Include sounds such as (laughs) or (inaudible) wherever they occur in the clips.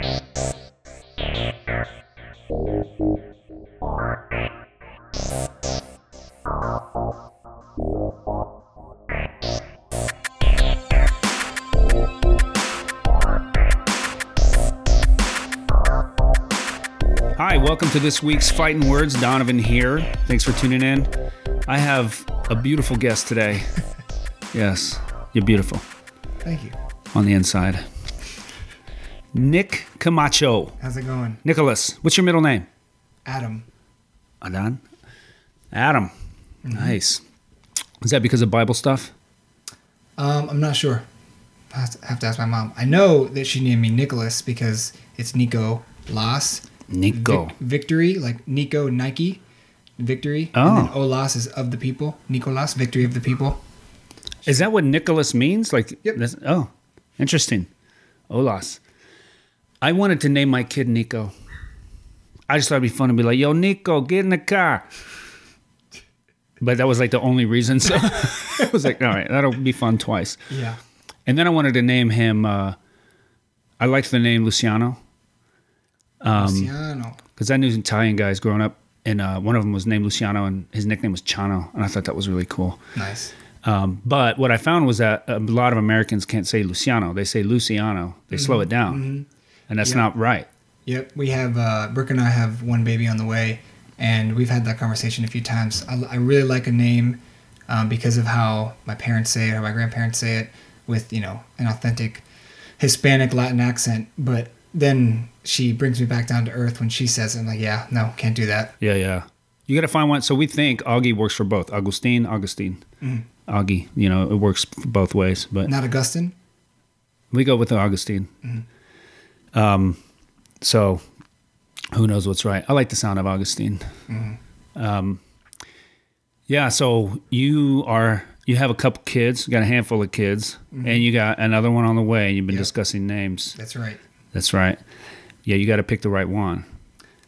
Hi, welcome to this week's Fighting Words. Donovan here. Thanks for tuning in. I have a beautiful guest today. (laughs) yes, you're beautiful Thank you. on the inside. Nick Camacho. How's it going? Nicholas, what's your middle name? Adam. Adan? Adam. Nice. Is that because of Bible stuff? Um, I'm not sure. I have to- have to ask my mom. I know that she named me Nicholas because it's Nico Las. Nico. Vic- victory, like Nico Nike. Victory. Oh. And then Olas is of the people. Nicolas, victory of the people. Is that what Nicholas means? Like, Yep. oh, interesting. Olas. I wanted to name my kid Nico. I just thought it'd be fun to be like, yo, Nico, get in the car. But that was like the only reason. So (laughs) I was like, all right, that'll be fun twice. Yeah. And then I wanted to name him, uh, I liked the name Luciano Um, Luciano. because I knew Italian guys growing up. And uh, one of them was named Luciano, and his nickname was Chano. And I thought that was really cool. Nice. Um, but what I found was that a lot of Americans can't say Luciano; they say Luciano. They slow it down, and that's Mm-hmm. Not right. Yep. We have, uh, Brooke and I have one baby on the way, and we've had that conversation a few times. I, I really like a name um, because of how my parents say it or my grandparents say it with, you know, an authentic Hispanic Latin accent. But then she brings me back down to earth when she says it. I'm like, yeah, no, can't do that. Yeah, yeah. You got to find one. So we think Augie works for both. Augustine, Augustine, Augie. You know, it works both ways. But Not Augustine. we go with the Augustine. Um, so who knows what's right? I like the sound of Augustine. Um, yeah. So you are you have a couple kids, you got a handful of kids, and you got another one on the way. And you've been Yep. discussing names. That's right. That's right. Yeah, you got to pick the right one.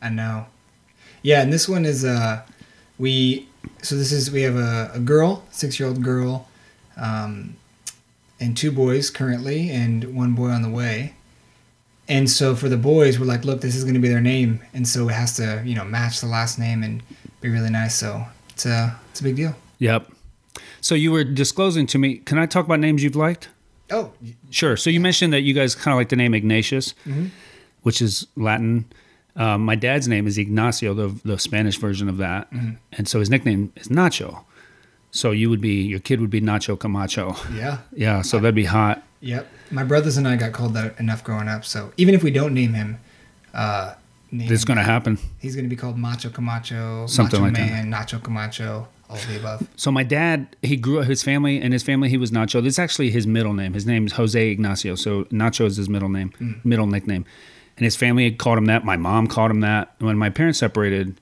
I know. Yeah, and this one is uh we so this is we have a, a girl, six year old girl, um, and two boys currently, and one boy on the way. And so for the boys, we're like, look, this is going to be their name, and so it has to, you know, match the last name and be really nice. So it's a it's a big deal. Yep. So you were disclosing to me. Can I talk about names you've liked? Oh, Sure. So you mentioned that you guys kind of like the name Ignatius, which is Latin. Um, my dad's name is Ignacio, the, the Spanish version of that, and so his nickname is Nacho. So you would be your kid would be Nacho Camacho. yeah, (laughs) Yeah. So that'd be hot. yep. My brothers and I got called that enough growing up. So even if we don't name him, uh, name It's going to happen. He's going to be called Macho Camacho, Something Macho like that. Man, Nacho Camacho, all of the above. So my dad, he grew up his family, and his family he was Nacho. This is actually his middle name. His name is Jose Ignacio. So Nacho is his middle name, middle nickname. And his family had called him that. My mom called him that. When my parents separated,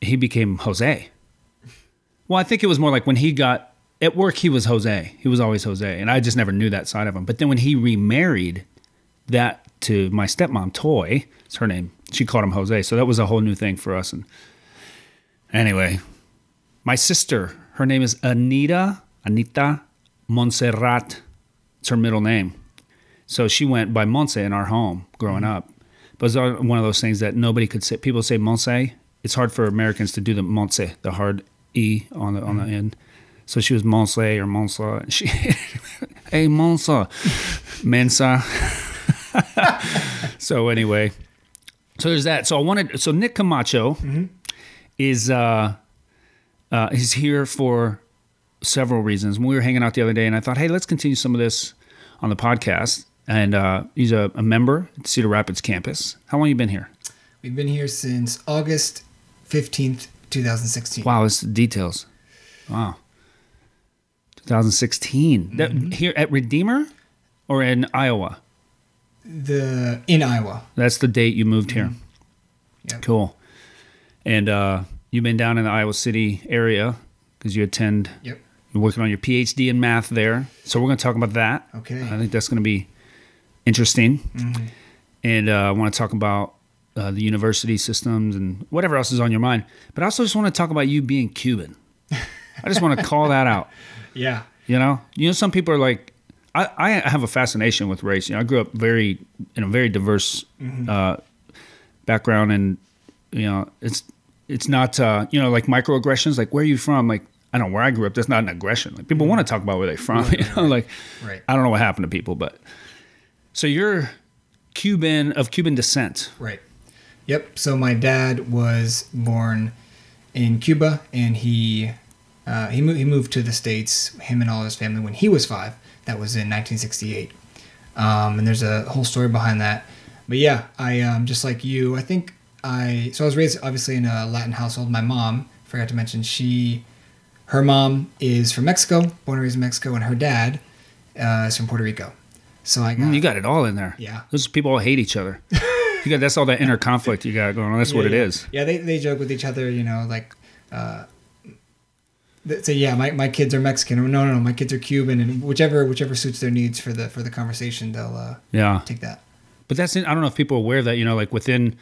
he became Jose. Well, I think it was more like when he got at work, he was Jose. He was always Jose, and I just never knew that side of him. But then when he remarried, that to my stepmom, Toy, it's her name. She called him Jose. So that was a whole new thing for us. And anyway, my sister, her name is Anita, Anita Montserrat. It's her middle name. So she went by Monse in our home growing mm-hmm. up. But it was one of those things that nobody could say. People say Monse. It's hard for Americans to do the Monse, the hard E on the on the end. So she was Monse or Monsa. (laughs) And she, hey Monsa, Mensa. (laughs) so anyway, so there's that. So I wanted. So Nick Camacho is uh, uh, is here for several reasons. When we were hanging out the other day, and I thought, hey, let's continue some of this on the podcast. And uh, he's a, a member at Cedar Rapids campus. How long you been here? We've been here since August 15th, 2016. Wow, this is details. Wow. 2016. That, here at Redeemer or in Iowa? The in Iowa. That's the date you moved here. Yep. Cool. And uh, you've been down in the Iowa City area because you attend, Yep. you're working on your PhD in math there. So we're going to talk about that. Okay. I think that's going to be interesting. And uh, I want to talk about uh, the university systems and whatever else is on your mind. But I also just want to talk about you being Cuban. I just want to call that out. (laughs) Yeah. You know, you know, some people are like, I, I have a fascination with race. You know, I grew up very in a very diverse uh, background, and you know, it's it's not uh, you know like microaggressions. Like where are you from? Like I don't know where I grew up. That's not an aggression. Like people want to talk about where they're from. (laughs) you know, like Right. I don't know what happened to people, but so you're Cuban of Cuban descent. Right. Yep. So my dad was born in Cuba, and he uh, he moved he moved to the states. Him and all his family when he was five. That was in 1968. Um, and there's a whole story behind that. But yeah, I um, just like you. I think I so I was raised obviously in a Latin household. My mom forgot to mention she her mom is from Mexico, born and raised in Mexico, and her dad uh, is from Puerto Rico. So I got, Mm, you got it all in there. Yeah. those people all hate each other. (laughs) you got that's all that inner conflict you got going on. That's what it yeah. is. Yeah, they, they joke with each other, you know, like, uh, say, yeah, my, my kids are Mexican, or no, no, no, my kids are Cuban, and whichever whichever suits their needs for the for the conversation, they'll uh, Yeah. take that. But that's I don't know if people are aware of that you know like within.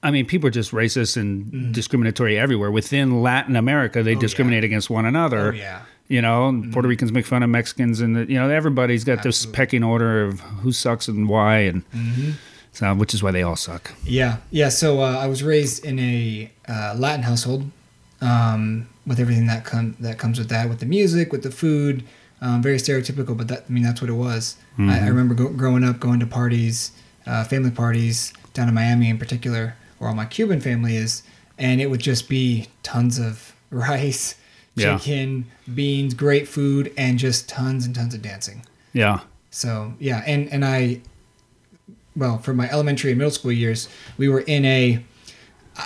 I mean, people are just racist and discriminatory everywhere. Within Latin America, they Mm. Oh, discriminate against one another. Oh yeah, You know, Puerto Ricans make fun of Mexicans, and you know everybody's got this pecking order of who sucks and why, and Mm-hmm. So which is why they all suck. yeah, yeah. So uh, I was raised in a uh, Latin household, um, with everything that come that comes with that, with the music, with the food, um, very stereotypical. But that I mean, that's what it was. I, I remember go, growing up, going to parties, uh, family parties down in Miami in particular, where all my Cuban family is, and it would just be tons of (laughs) rice, Yeah. chicken, beans, great food, and just tons and tons of dancing. Yeah, So yeah, and and I, well, for my elementary and middle school years, we were in a,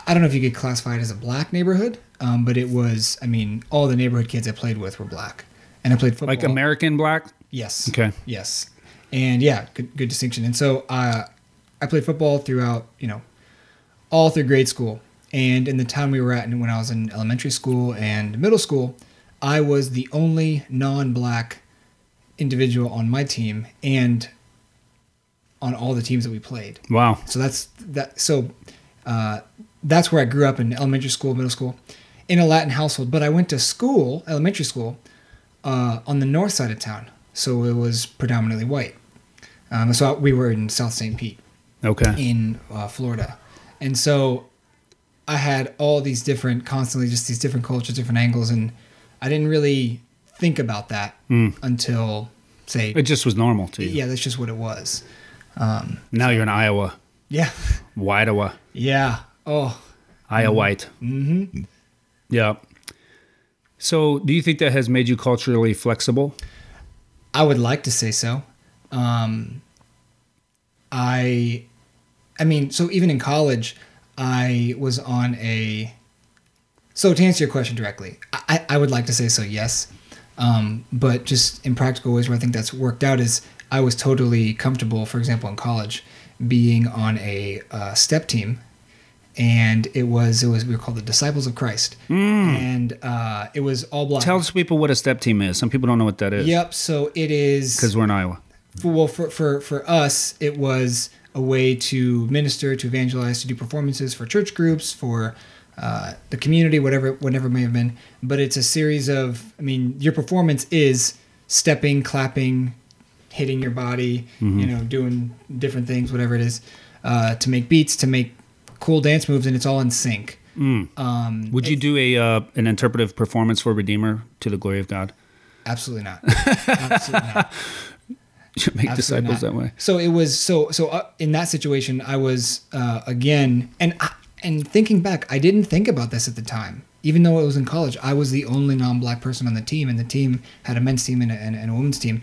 I don't know if you could classify it as a black neighborhood, um, but it was. I mean, all the neighborhood kids I played with were black, and I played football. like American black. Yes. Okay. Yes. And yeah, good, good distinction. And so uh, I played football throughout, you know, all through grade school. And in the town we were at, and when I was in elementary school and middle school, I was the only non-black individual on my team and on all the teams that we played. Wow. So that's that. So uh, that's where I grew up in elementary school, middle school, in a Latin household. But I went to school, elementary school, uh, on the north side of town, so it was predominantly white. Um, so we were in South St. Pete Okay. in uh, Florida, and so I had all these different, constantly just these different cultures, different angles, and I didn't really think about that until say, It just was normal to you. yeah, that's just what it was. Um, Now you're in Iowa, yeah, Whiteowa, yeah. Oh, Iowa White. mm-hmm. Yeah. So, do you think that has made you culturally flexible? I would like to say so. Um, I, I mean, so even in college, I was on a. So to answer your question directly, I, I would like to say so, yes. Um, but just in practical ways where I think that's worked out is I was totally comfortable, for example, in college, being on a uh, step team, and it was it was we were called the Disciples of Christ, and uh, it was all black. Tell people what a step team is. Some people don't know what that is. Yep. So it is Because we're in Iowa. for, well for, for for us it was a way to minister to evangelize to do performances for church groups for uh, the community whatever whatever it may have been but it's a series of i mean your performance is stepping clapping hitting your body you know doing different things whatever it is uh, to make beats to make cool dance moves and it's all in sync. Um, Would you do a uh, an interpretive performance for Redeemer to the glory of God? absolutely not. (laughs) Absolutely not. Make Absolutely disciples not. that way. So it was so so uh, in that situation I was uh, again and I, and thinking back I didn't think about this at the time. Even though it was in college I was the only non-black person on the team and the team had a men's team and a, and, a women's team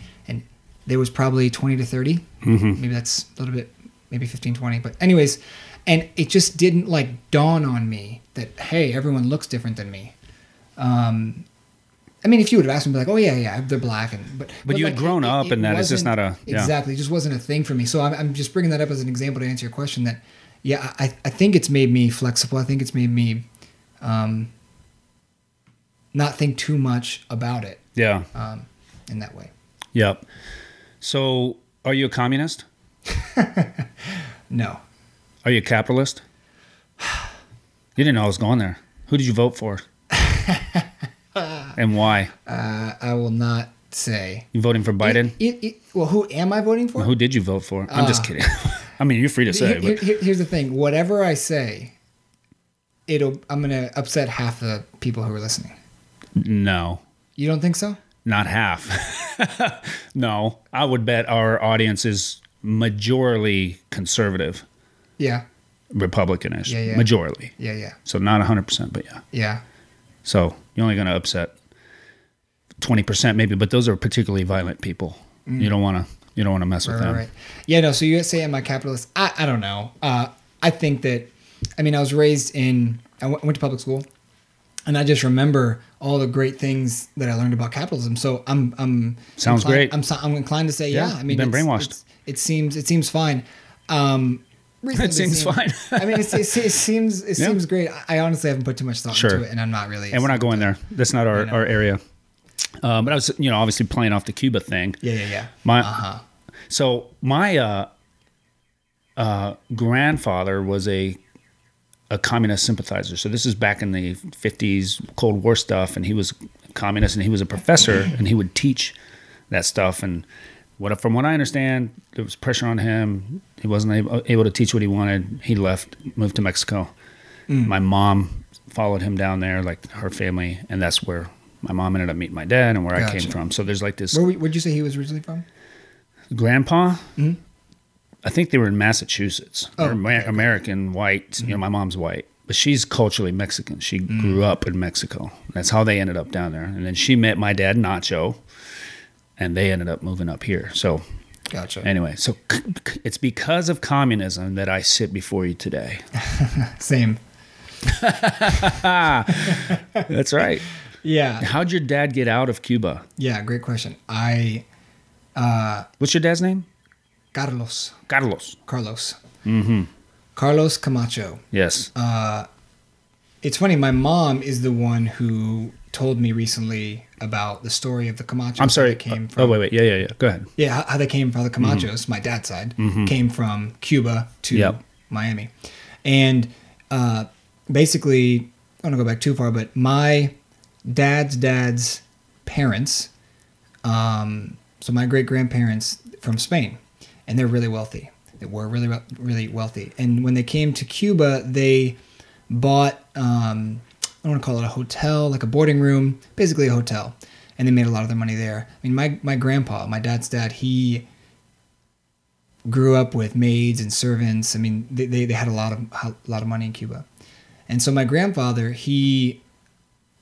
there was probably 20 to 30 maybe that's a little bit maybe 15 20 but anyways and it just didn't like dawn on me that hey everyone looks different than me um I mean, if you would have asked me, like, "Oh yeah, yeah, they're black," and but But you had like, grown up in that. It's just not a- yeah. exactly. It just wasn't a thing for me. So I'm, I'm just bringing that up as an example to answer your question. That yeah, I I think it's made me flexible. I think it's made me um, not think too much about it Yeah. um, in that way. Yep. So, are you a communist? (laughs) No, Are you a capitalist? (sighs) You didn't know I was going there. Who did you vote for? (laughs) and why? uh, I will not say, You voting for Biden? It- it- well, who am I voting for? Who did you vote for? I'm just Uh, kidding. (laughs) I mean, you're free to say, Here- here- here's the thing: whatever I say, it'll I'm gonna upset half the people who are listening. no, You don't think so? Not half. (laughs) no, I would bet our audience is majorly conservative, Yeah, Republicanish, Yeah, yeah. majorly. yeah, yeah, So not 100%, but yeah. yeah. So you're only going to upset 20% maybe, but those are particularly violent people. You don't want to you don't want to mess with Mm. Right, them. right. Yeah, no. So you say am I capitalist? I, I don't know. Uh, I think that. I mean, I was raised in. I went to public school, and I just remember all the great things that I learned about capitalism. So I'm. I'm Sounds inclined- great. I'm. I'm inclined to say yeah. Yeah, I mean, been brainwashed. it's- It seems. It seems fine. Um, (laughs) It seems seem- fine. I mean, it's, it's, it seems. It Yeah. seems great. I- honestly haven't put too much thought Sure. into it, and I'm not really. And we're not going there. That's not our, our area. Um, but I was, you know, obviously playing off the Cuba thing. Yeah, yeah, yeah. My, Uh huh. So my uh, uh, grandfather was a a communist sympathizer. So this is back in the fifties, Cold War stuff, and he was a communist, and he was a professor, and he would teach that stuff. And what from what I understand, there was pressure on him. He wasn't able, able to teach what he wanted. He left, moved to Mexico. Mm. My mom followed him down there, like her family, and that's where my mom ended up meeting my dad and where I came from. So there's like this Where where'd you say he was originally from? grandpa mm-hmm. I think they were in massachusetts Oh, They're Amer- american white you know my mom's white but she's culturally mexican she grew mm. up in mexico that's how they ended up down there and then she met my dad nacho and they ended up moving up here so Gotcha. anyway so c- c- it's because of communism that i sit before you today (laughs) Same. (laughs) that's right Yeah. how'd your dad get out of cuba Yeah. Great question. I. Uh, what's your dad's name Carlos. carlos Carlos. Mm-hmm. Carlos Camacho. yes Uh, It's funny. My mom is the one who told me recently about the story of the Camachos. i'm sorry came oh from, wait wait yeah yeah yeah go ahead Yeah, how, how they came from the Camachos. My dad's side came from Cuba to Yep. Miami, and uh, basically, I don't want to go back too far, but my dad's dad's parents, um, so my great grandparents from Spain, and they're really wealthy. They were really really wealthy, and when they came to Cuba, they bought um, I don't want to call it a hotel, like a boarding room, basically a hotel, and they made a lot of their money there. I mean, my my grandpa, my dad's dad, he grew up with maids and servants. I mean, they, they, they had a lot of a lot of money in Cuba, and so my grandfather, he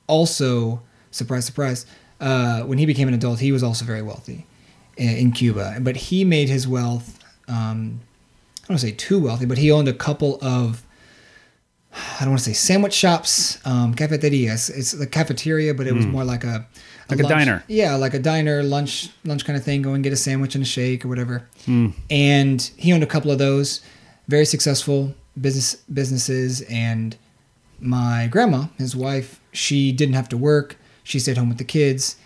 also surprise surprise, uh, when he became an adult, he was also very wealthy in, Cuba, but he made his wealth. Um, I don't want to say too wealthy, but he owned a couple of I don't want to say sandwich shops, um, cafeterias. It's the cafeteria, but it was more like a Like a diner. Yeah, like a diner, lunch, lunch kind of thing. Go and get a sandwich and a shake or whatever. And he owned a couple of those, very successful business businesses. And my grandma, his wife, she didn't have to work. She stayed home with the kids,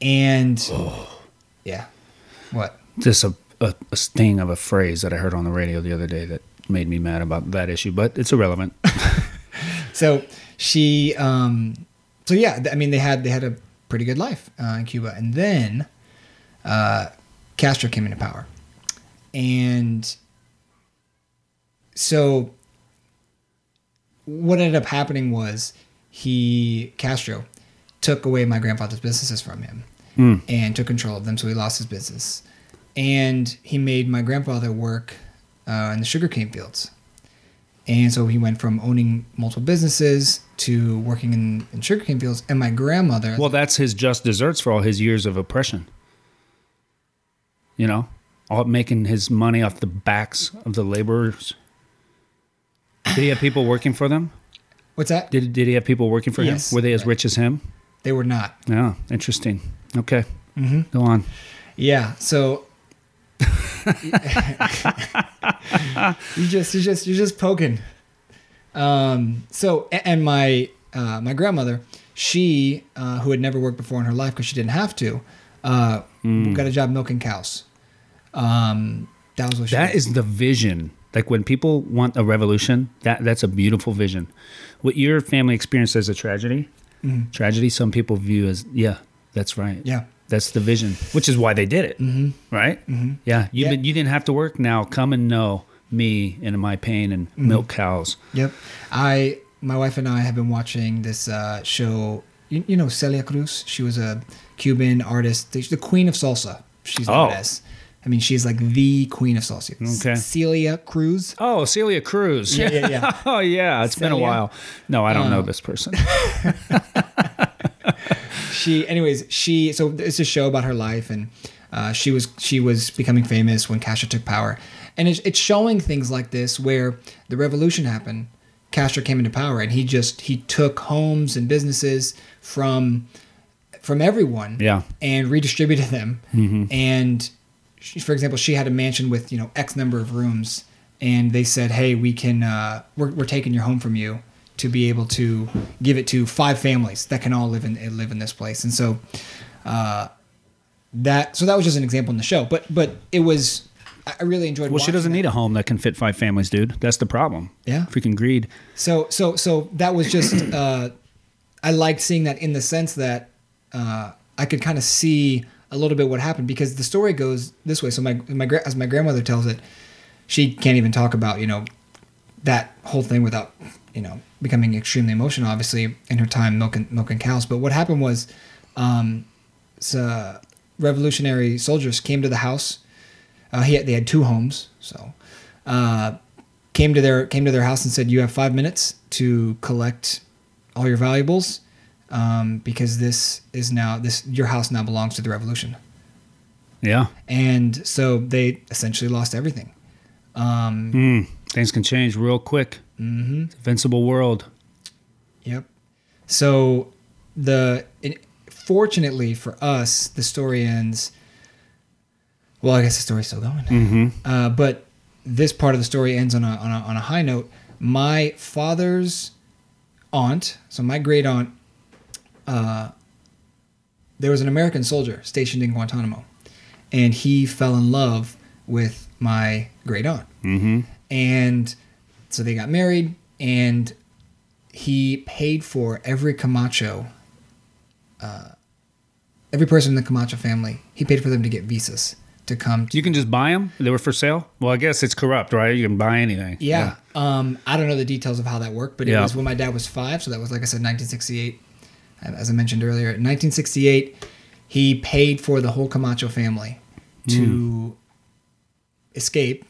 and yeah, what? just a, a, a sting of a phrase that I heard on the radio the other day that made me mad about that issue, but it's irrelevant. (laughs) So she, um, so yeah, I mean, they had they had a pretty good life uh, in Cuba, and then uh, Castro came into power, and so what ended up happening was he Castro took away my grandfather's businesses from him and took control of them, so he lost his business, and he made my grandfather work uh, in the sugarcane fields. And so he went from owning multiple businesses to working in, in sugarcane fields. And my grandmother, well, that's his just desserts for all his years of oppression. You know, all making his money off the backs of the laborers. Did he have people working for them? what's that? Did, did he have people working for Yes. him? Were they as rich as him? They were not. Yeah, interesting. Okay, Mm-hmm. go on. Yeah. So (laughs) you just you just you're just poking. Um. So and my uh, my grandmother, she uh, who had never worked before in her life because she didn't have to, uh, got a job milking cows. Um. That was what she That is the vision. Like when people want a revolution, that that's a beautiful vision. What your family experienced as a tragedy, Mm-hmm. tragedy, some people view as yeah, that's right. Yeah. That's the vision, which is why they did it, mm-hmm. right? Mm-hmm. Yeah, you Yeah. you didn't have to work. Now come and know me and my pain and Mm-hmm. milk cows. Yep. I, my wife and I have been watching this uh, show. You, you know Celia Cruz? She was a Cuban artist, the, queen of salsa. She's known Oh. as. I mean, she's like the queen of salsa. Okay. Celia Cruz. Oh, Celia Cruz. Yeah, yeah, yeah. (laughs) oh, yeah. It's been a while. No, I don't know Uh, this person. (laughs) (laughs) she anyways she so it's a show about her life and uh, she was she was becoming famous when Castro took power. And it's, it's showing things like this where the revolution happened. Castro came into power and he just he took homes and businesses from from everyone Yeah. and redistributed them. And she, for example she had a mansion with you know x number of rooms and they said hey we can uh, we're, we're taking your home from you to be able to give it to five families that can all live in live in this place and so uh, that so that was just an example in the show but but it was I really enjoyed Well, she doesn't it. need a home that can fit five families, dude. That's the problem. Yeah. Freaking greed. So so so that was just (clears throat) uh, I liked seeing that in the sense that uh, I could kind of see a little bit what happened because the story goes this way. So my my as my grandmother tells it, she can't even talk about you know that whole thing without you know becoming extremely emotional. Obviously, in her time milking milking cows. But what happened was, um, so revolutionary soldiers came to the house. Uh, he had, they had two homes, so uh, came to their came to their house and said, "You have five minutes to collect all your valuables, um, because this is now this your house now belongs to the revolution." Yeah. And so they essentially lost everything. Um, Mm. Things can change real quick. Mhm. It's invincible world. Yep. So the it, fortunately for us, the story ends. Well, I guess the story's still going. Mm-hmm. Uh, but this part of the story ends on a, on a on a high note. My father's aunt, so my great aunt, uh, there was an American soldier stationed in Guantanamo, and he fell in love with my great aunt Mm-hmm. and so they got married and he paid for every camacho uh, every person in the camacho family he paid for them to get visas to come to You can just buy them. They were for sale. Well, I guess it's corrupt, right? You can buy anything. yeah, Um, i don't know the details of how that worked but it Yeah. was when my dad was five so that was like i said 1968 as i mentioned earlier in 1968 he paid for the whole camacho family to escape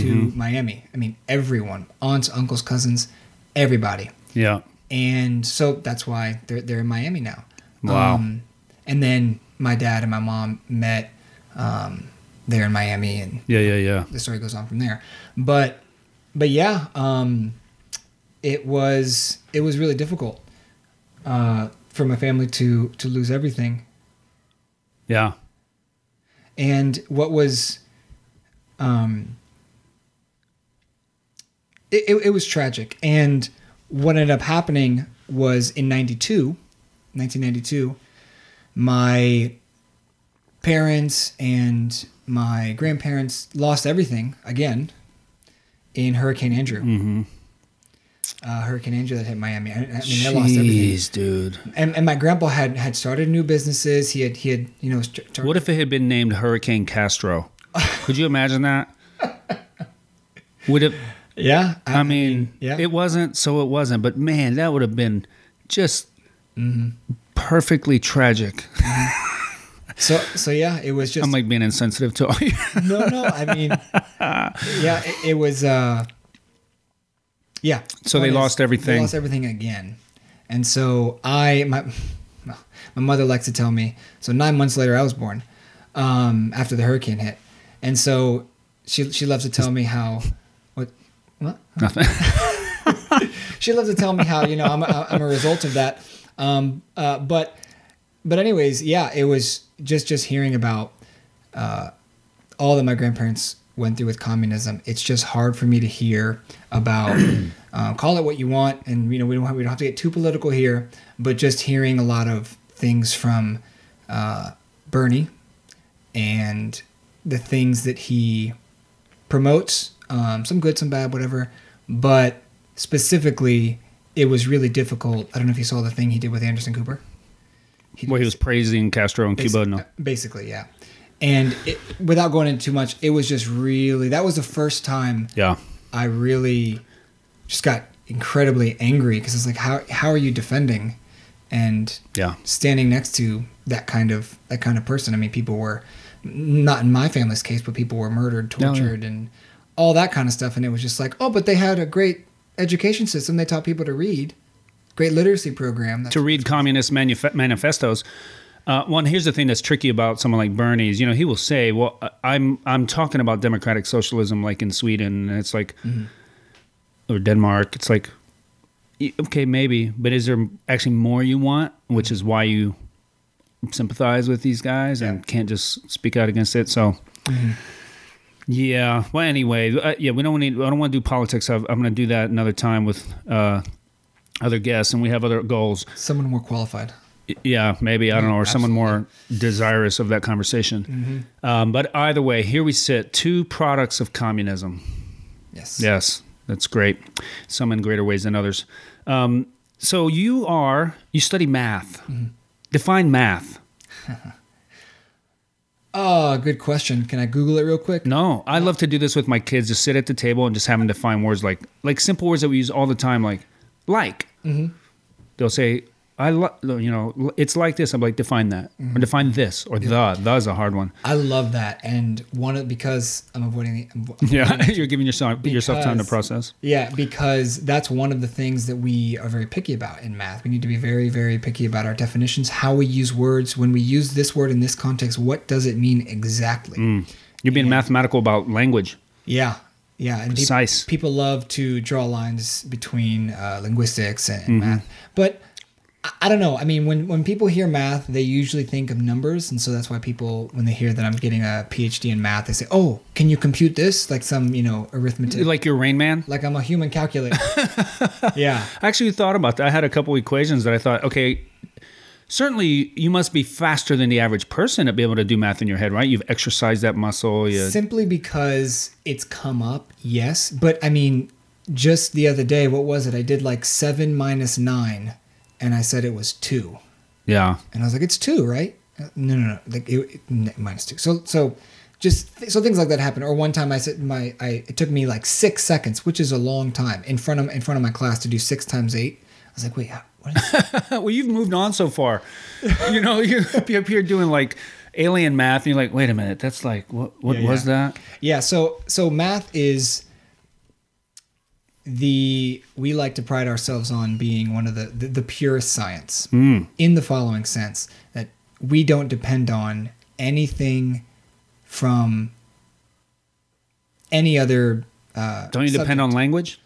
to miami i mean everyone aunts uncles cousins everybody Yeah. and so that's why they're they're in Miami now. Wow. Um, and then my dad and my mom met um, there in Miami, and Yeah. Yeah. Yeah. the story goes on from there. But but yeah, um, it was it was really difficult uh, for my family to to lose everything. Yeah. And what was, um, it, it, it was tragic. And what ended up happening was in 92, 1992, my parents and my grandparents lost everything again in Hurricane Andrew. Mm-hmm. Uh, Hurricane Andrew that hit Miami. I, I mean, they lost everything. Jeez, dude. And, and my grandpa had had started new businesses. He had he had you know. What if it had been named Hurricane Castro? (laughs) Could you imagine that? Would it? Yeah, I mean, yeah. it wasn't, so it wasn't. But man, that would have been just Mm-hmm. perfectly tragic. (laughs) So so yeah, it was just I'm like being insensitive to all you. (laughs) no no. I mean, (laughs) yeah, it, it was. uh Yeah. So they is, lost everything. They lost everything again, and so I my my mother likes to tell me. So nine months later, I was born um, after the hurricane hit, and so she she loves to tell me how what Nothing. (laughs) she loves to tell me how you know I'm a, I'm a result of that. Um, uh, but but anyways, yeah, it was just just hearing about uh, all that my grandparents went through with communism. It's just hard for me to hear about. (clears throat) uh, call it what you want, and you know we don't have, we don't have to get too political here, but just hearing a lot of things from uh, Bernie and the things that he promotes, um, some good, some bad, whatever. But specifically, it was really difficult. I don't know if you saw the thing he did with Anderson Cooper. Where he was praising Castro and Cuba. No. Basically, yeah. And it, without going into too much, it was just really that was the first time Yeah. I really just got incredibly angry because it's like how how are you defending and Yeah. standing next to that kind of that kind of person. I mean, people were not in my family's case, but people were murdered, yeah. tortured, and all that kind of stuff. And it was just like, oh, but they had a great education system. They taught people to read, great literacy program. That's to read communist manif- manifestos. Uh, one here's the thing that's tricky about someone like Bernie is you know he will say, "Well, I'm I'm talking about democratic socialism like in Sweden," and it's like, or Denmark. It's like, okay, maybe, but is there actually more you want, which is why you sympathize with these guys and can't just speak out against it? So. Yeah. Well, anyway, uh, yeah, we don't need. I don't want to do politics. I've, I'm going to do that another time with uh, other guests, and we have other goals. someone more qualified. Yeah, maybe I don't know, or someone more desirous of that conversation. Um, but either way, here we sit. Two products of communism. Yes. Yes, that's great. Some in greater ways than others. Um, so you are you study math. Define math. (laughs) Oh, good question. Can I Google it real quick? No, I love to do this with my kids. Just sit at the table and just have them define words like like simple words that we use all the time, like like. Mm-hmm. They'll say, "I love you know, it's like this. I'm like, define that, or define this, or the. The is a hard one. I love that, and one of because I'm avoiding the. I'm, Yeah, (laughs) you're giving yourself yourself time to process. Yeah, because that's one of the things that we are very picky about in math. We need to be very, very picky about our definitions, how we use words. When we use this word in this context, what does it mean exactly? You're being mathematical about language. Yeah, yeah. And Precise. people love to draw lines between uh, linguistics and, Mm-hmm. and math, but I, don't know. I mean, when when people hear math, they usually think of numbers, and so that's why people, when they hear that I'm getting a PhD in math, they say, "Oh, can you compute this?" Like some, you know, arithmetic. Like your Rain Man. like I'm a human calculator. (laughs) yeah. I actually thought about that. I had a couple equations that I thought, okay, certainly you must be faster than the average person to be able to do math in your head, right? You've exercised that muscle. You, Simply because it's come up, yes. But I mean, just the other day, what was it? I did like seven minus nine, and I said it was two, yeah. and I was like, it's two, right? No, no, no, like it, it, minus two. So, so just th- so things like that happen. Or one time, I said my, I it took me like six seconds, which is a long time, in front of in front of my class to do six times eight. I was like, wait, what is? (laughs) well, you've moved on so far. you know, you're up here doing like alien math, and you're like, wait a minute, that's like, what, what Yeah, was yeah. that? Yeah, so so math is the we like to pride ourselves on being one of the the, the purest science Hmm. in the following sense that we don't depend on anything from any other uh Don't you depend on language?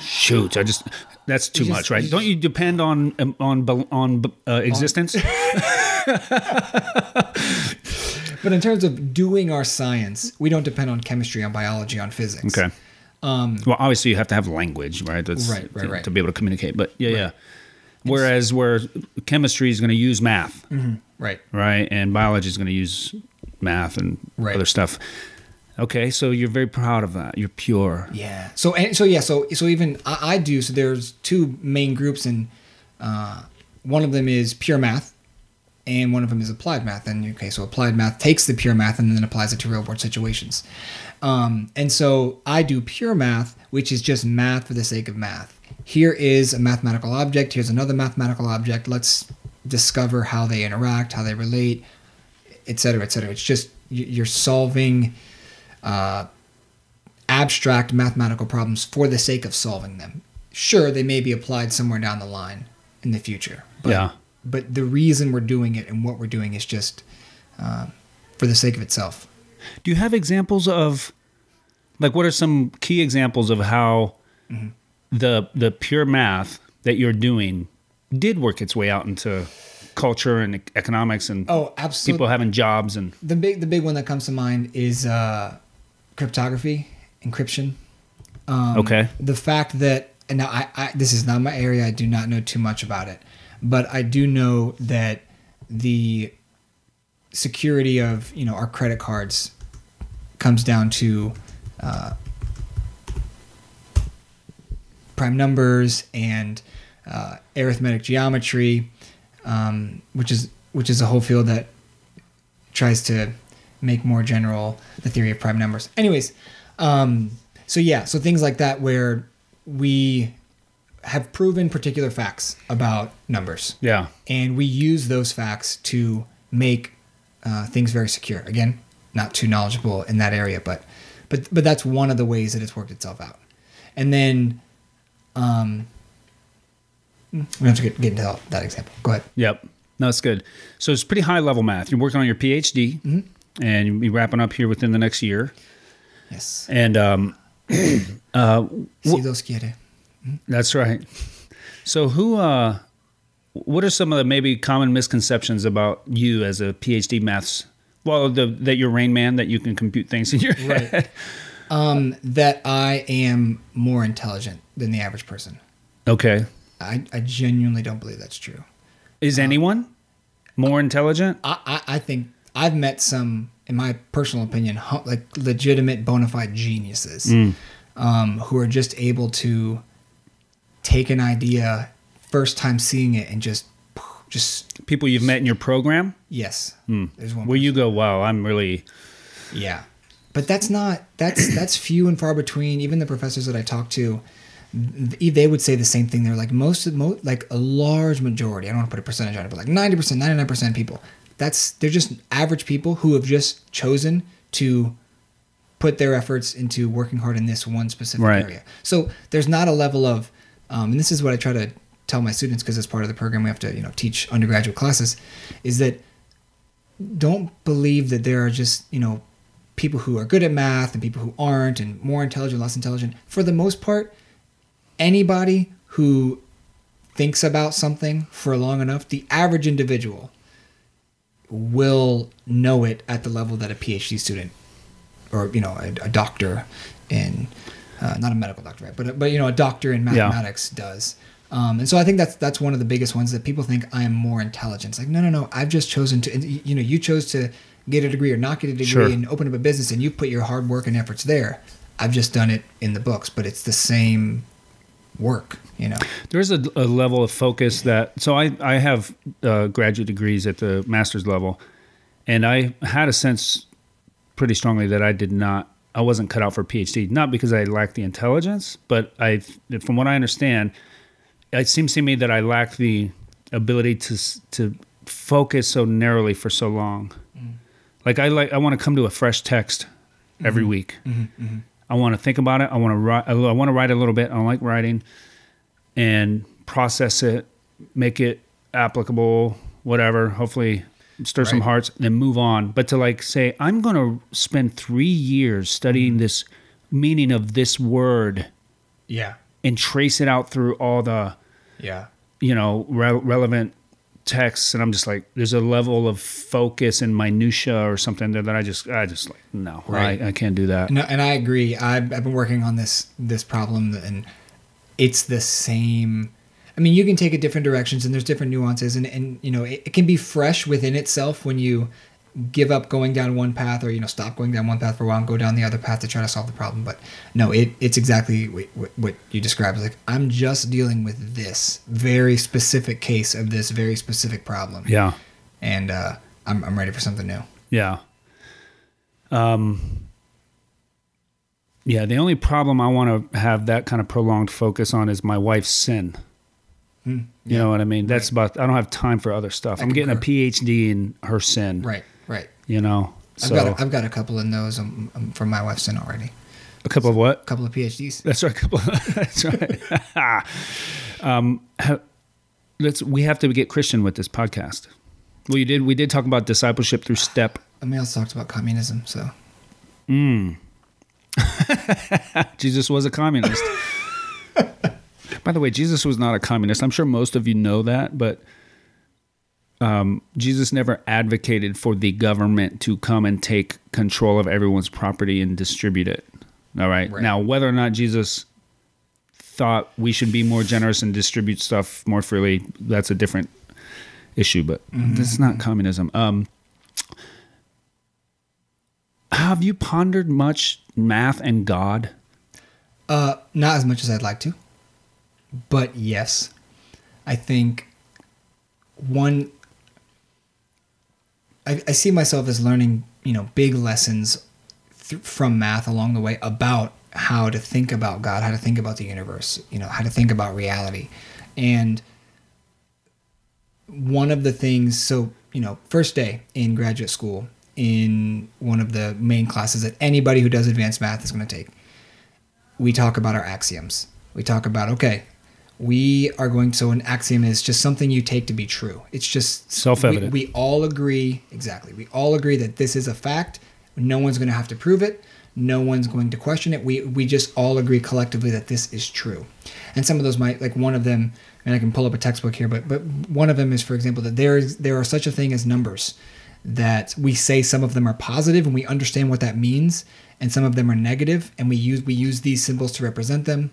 Shoot, I just that's too just- much, right? Don't you depend on um, on on uh, existence? (laughs) (laughs) but in terms of doing our science we don't depend on chemistry on biology on physics Okay. Um Well, obviously you have to have language, right? That's, Right, right, to, right. to be able to communicate. But yeah, yeah. Whereas where chemistry is going to use math, right right, and biology is going to use math and Right. other stuff. Okay, so you're very proud of that. You're pure. Yeah. So and so yeah. So so even I, I do. So there's two main groups, and uh, one of them is pure math, and one of them is applied math. And okay, so applied math takes the pure math and then applies it to real world situations. Um, and so I do pure math, which is just math for the sake of math. Here is a mathematical object. Here's another mathematical object. Let's discover how they interact, how they relate, et cetera, et cetera. It's just you're solving uh, abstract mathematical problems for the sake of solving them. Sure, they may be applied somewhere down the line in the future. But, Yeah. But the reason we're doing it and what we're doing is just uh, for the sake of itself. Do you have examples of, like, what are some key examples of how Mm-hmm. the the pure math that you're doing did work its way out into culture and economics and Oh, absolutely. people having jobs and the big the big one that comes to mind is uh, cryptography, encryption. Um, Okay. The fact that and now I, I this is not my area. I do not know too much about it, but I do know that the security of you know our credit cards comes down to uh, prime numbers and uh, arithmetic geometry um, which is which is a whole field that tries to make more general the theory of prime numbers. Anyways, um, so yeah, so things like that where we have proven particular facts about numbers, Yeah. and we use those facts to make uh, things very secure. Again, not too knowledgeable in that area, but but but that's one of the ways that it's worked itself out. And then, um, we have to get, get into that example. Go ahead. Yep. No, that's good. So it's pretty high level math. You're working on your PhD, and you'll be wrapping up here within the next year. Yes. And um, (clears throat) uh, Si Dios quiere. That's right. So who? Uh, what are some of the maybe common misconceptions about you as a PhD maths? Well, the, that you're Rain Man, that you can compute things in your head. (laughs) Um, that I am more intelligent than the average person. Okay. I, I genuinely don't believe that's true. Is anyone more intelligent? I, I, I think I've met some, in my personal opinion, like legitimate bona fide geniuses um, who are just able to take an idea, first time seeing it, and just, just People you've met in your program, yes. Hmm. There's one. where you go, wow, I'm really. Yeah, but that's not that's (coughs) that's few and far between. Even the professors that I talk to, they would say the same thing. They're like most of mo- like a large majority. I don't want to put a percentage on it, but like ninety percent, ninety nine percent people. That's they're just average people who have just chosen to put their efforts into working hard in this one specific Right. area. So there's not a level of, um, and this is what I try to tell my students because as part of the program we have to you know teach undergraduate classes, is that don't believe that there are just you know people who are good at math and people who aren't and more intelligent less intelligent. For the most part anybody who thinks about something for long enough the average individual will know it at the level that a phd student or you know a, a doctor in uh, not a medical doctor right but but you know a doctor in Yeah. mathematics does um, and so I think that's that's one of the biggest ones that people think I am more intelligent. It's like no, no, no. I've just chosen to. You know, you chose to get a degree or not get a degree Sure. and open up a business, and you put your hard work and efforts there. I've just done it in the books, but it's the same work. You know. There's a, a level of focus that. So I I have uh, graduate degrees at the master's level, and I had a sense pretty strongly that I did not. I wasn't cut out for PhD, not because I lacked the intelligence, but I, from what I understand, it seems to me that I lacked the ability to to focus so narrowly for so long. Mm. Like I like I want to come to a fresh text every mm-hmm. week. Mm-hmm. Mm-hmm. I want to think about it. I want to write. I want to write a little bit. I like writing, and process it, make it applicable, whatever. Hopefully, stir some Right. hearts, then move on. But to like say, I'm going to spend three years studying mm-hmm. this meaning of this word Yeah. and trace it out through all the Yeah. you know re- relevant texts and i'm just like there's a level of focus and minutia or something there that i just i just like no Right. I, I can't do that No, and I agree. I've, I've been working on this this problem, and it's the same. I mean, you can take it different directions, and there's different nuances, and and you know, it, it can be fresh within itself when you give up going down one path, or you know, stop going down one path for a while and go down the other path to try to solve the problem. But no, it it's exactly what, what, what you described. Like I'm just dealing with this very specific case of this very specific problem, yeah and uh, I'm I'm ready for something new. yeah um yeah the only problem i want to have that kind of prolonged focus on is my wife's sin you know what i mean that's about i don't have time for other stuff I i'm getting a phd in her sin Right, right. you know I've so got a, I've got a couple of those um, um, from my wife's sin already. a couple of what A couple of PhDs. (laughs) That's right. Couple. That's (laughs) right. um, let's. We have to get Christian with this podcast. Well, you did. We did talk about discipleship through step. I mean, also talked about communism. So (laughs) Jesus was a communist. By the way, Jesus was not a communist. I'm sure most of you know that, but um, Jesus never advocated for the government to come and take control of everyone's property and distribute it. All right. Right. Now, whether or not Jesus thought we should be more generous and distribute stuff more freely, that's a different issue. But this is not communism. Um, have you pondered much math and God? uh, not as much as I'd like to, but yes, I think one I, I see myself as learning you know big lessons th- from math along the way about how to think about God, how to think about the universe, you know, how to think about reality. And one of the things, so, you know, first day in graduate school, in one of the main classes that anybody who does advanced math is going to take, we talk about our axioms. We talk about, okay, we are going so an axiom is just something you take to be true. It's just Self-evident. We, we all agree, exactly. We all agree that this is a fact. No one's going to have to prove it. No one's going to question it. We we just all agree collectively that this is true. And some of those might like one of them, and I can pull up a textbook here, but but one of them is, for example, that there is there are such a thing as numbers that we say some of them are positive and we understand what that means, and some of them are negative, and we use we use these symbols to represent them.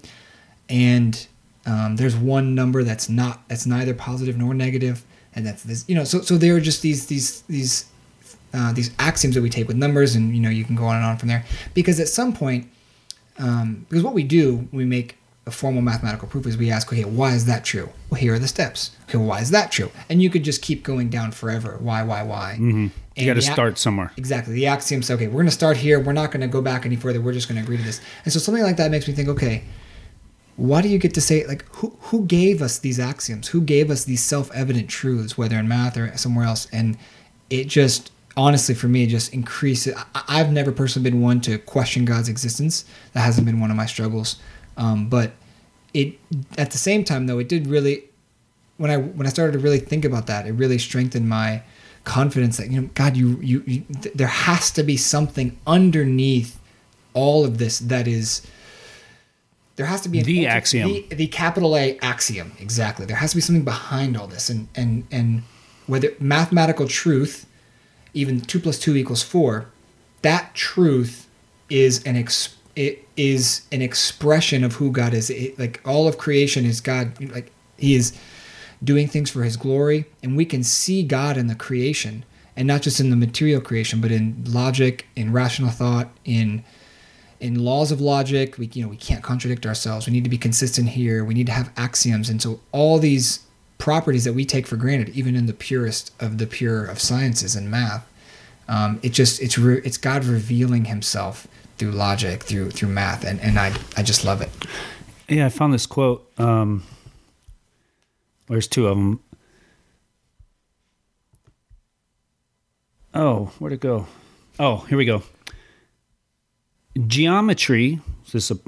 And um, there's one number that's not that's neither positive nor negative, and that's this. You know, so so there are just these these these uh, these axioms that we take with numbers, and you know you can go on and on from there. Because at some point, um, because what we do when we make a formal mathematical proof is we ask, okay, why is that true? Well, here are the steps. Okay, why is that true? And you could just keep going down forever. Why, why, why? Mm-hmm. You got to start somewhere. Exactly. The axiom says, okay, we're going to start here. We're not going to go back any further. We're just going to agree to this. And so something like that makes me think, okay, why do you get to say like who who gave us these axioms? Who gave us these self-evident truths, whether in math or somewhere else? And it just honestly for me just increases. I, I've never personally been one to question God's existence. That hasn't been one of my struggles. Um, but it at the same time though it did really when I when I started to really think about that, it really strengthened my confidence that you know God, you you, you th- there has to be something underneath all of this that is there has to be an The axiom. the, the capital A axiom exactly. There has to be something behind all this, and and and whether mathematical truth, even two plus two equals four, that truth is an ex, it is an expression of who God is. It, like all of creation is God. Like He is doing things for His glory, and we can see God in the creation, and not just in the material creation, but in logic, in rational thought, in in laws of logic we you know we can't contradict ourselves we need to be consistent here we need to have axioms and so all these properties that we take for granted even in the purest of the pure of sciences and math um, it just it's re- it's god revealing himself through logic through through math and and i i just love it Yeah, I found this quote. Um, there's two of them. Oh, where'd it go? Oh, here we go. Geometry, this is a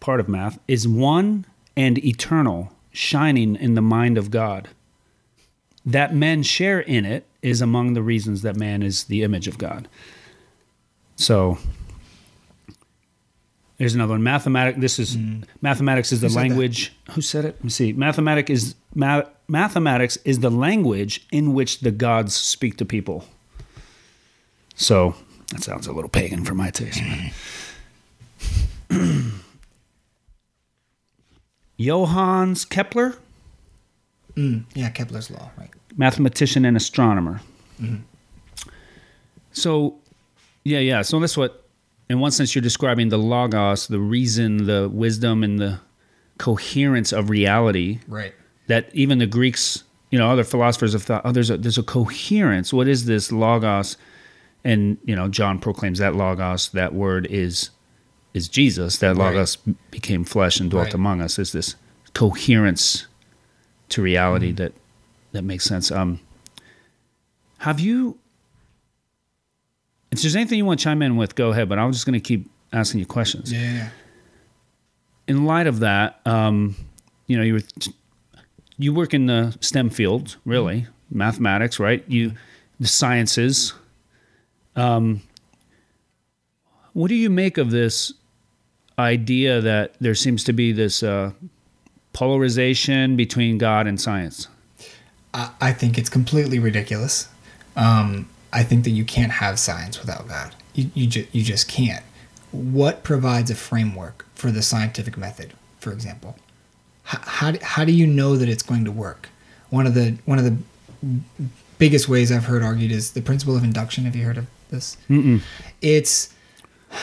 part of math, is one and eternal, shining in the mind of God. That men share in it is among the reasons that man is the image of God. So there's another one. Mathematic. This is mathematics is the Mm. Said that? language. Who said it? Let me see. Mathematic is ma- mathematics is the language in which the gods speak to people. So that sounds a little pagan for my taste. (clears throat) Johannes Kepler, mm, yeah kepler's law right mathematician and astronomer. So, yeah, yeah. So that's what, in one sense, you're describing the logos, the reason, the wisdom, and the coherence of reality right that even the Greeks, you know, other philosophers have thought, oh, there's a there's a coherence. What is this logos? And you know, John proclaims that logos, that word is is Jesus. That Right. logos became flesh and dwelt Right. among us. Is this coherence to reality that that makes sense? Um, have you? If there's anything you want to chime in with, go ahead. But I'm just going to keep asking you questions yeah, in light of that, um, you know, you were, you work in the STEM field, really, mathematics, right? You, the sciences. Um, what do you make of this idea that there seems to be this uh, polarization between God and science? I, think it's completely ridiculous. Um, I think that you can't have science without God. You, you, ju- you just can't. What provides a framework for the scientific method, for example? How, how, do- how do you know that it's going to work? One of the one of the biggest ways I've heard argued is the principle of induction. Have you heard of this? Mm-mm. It's (sighs)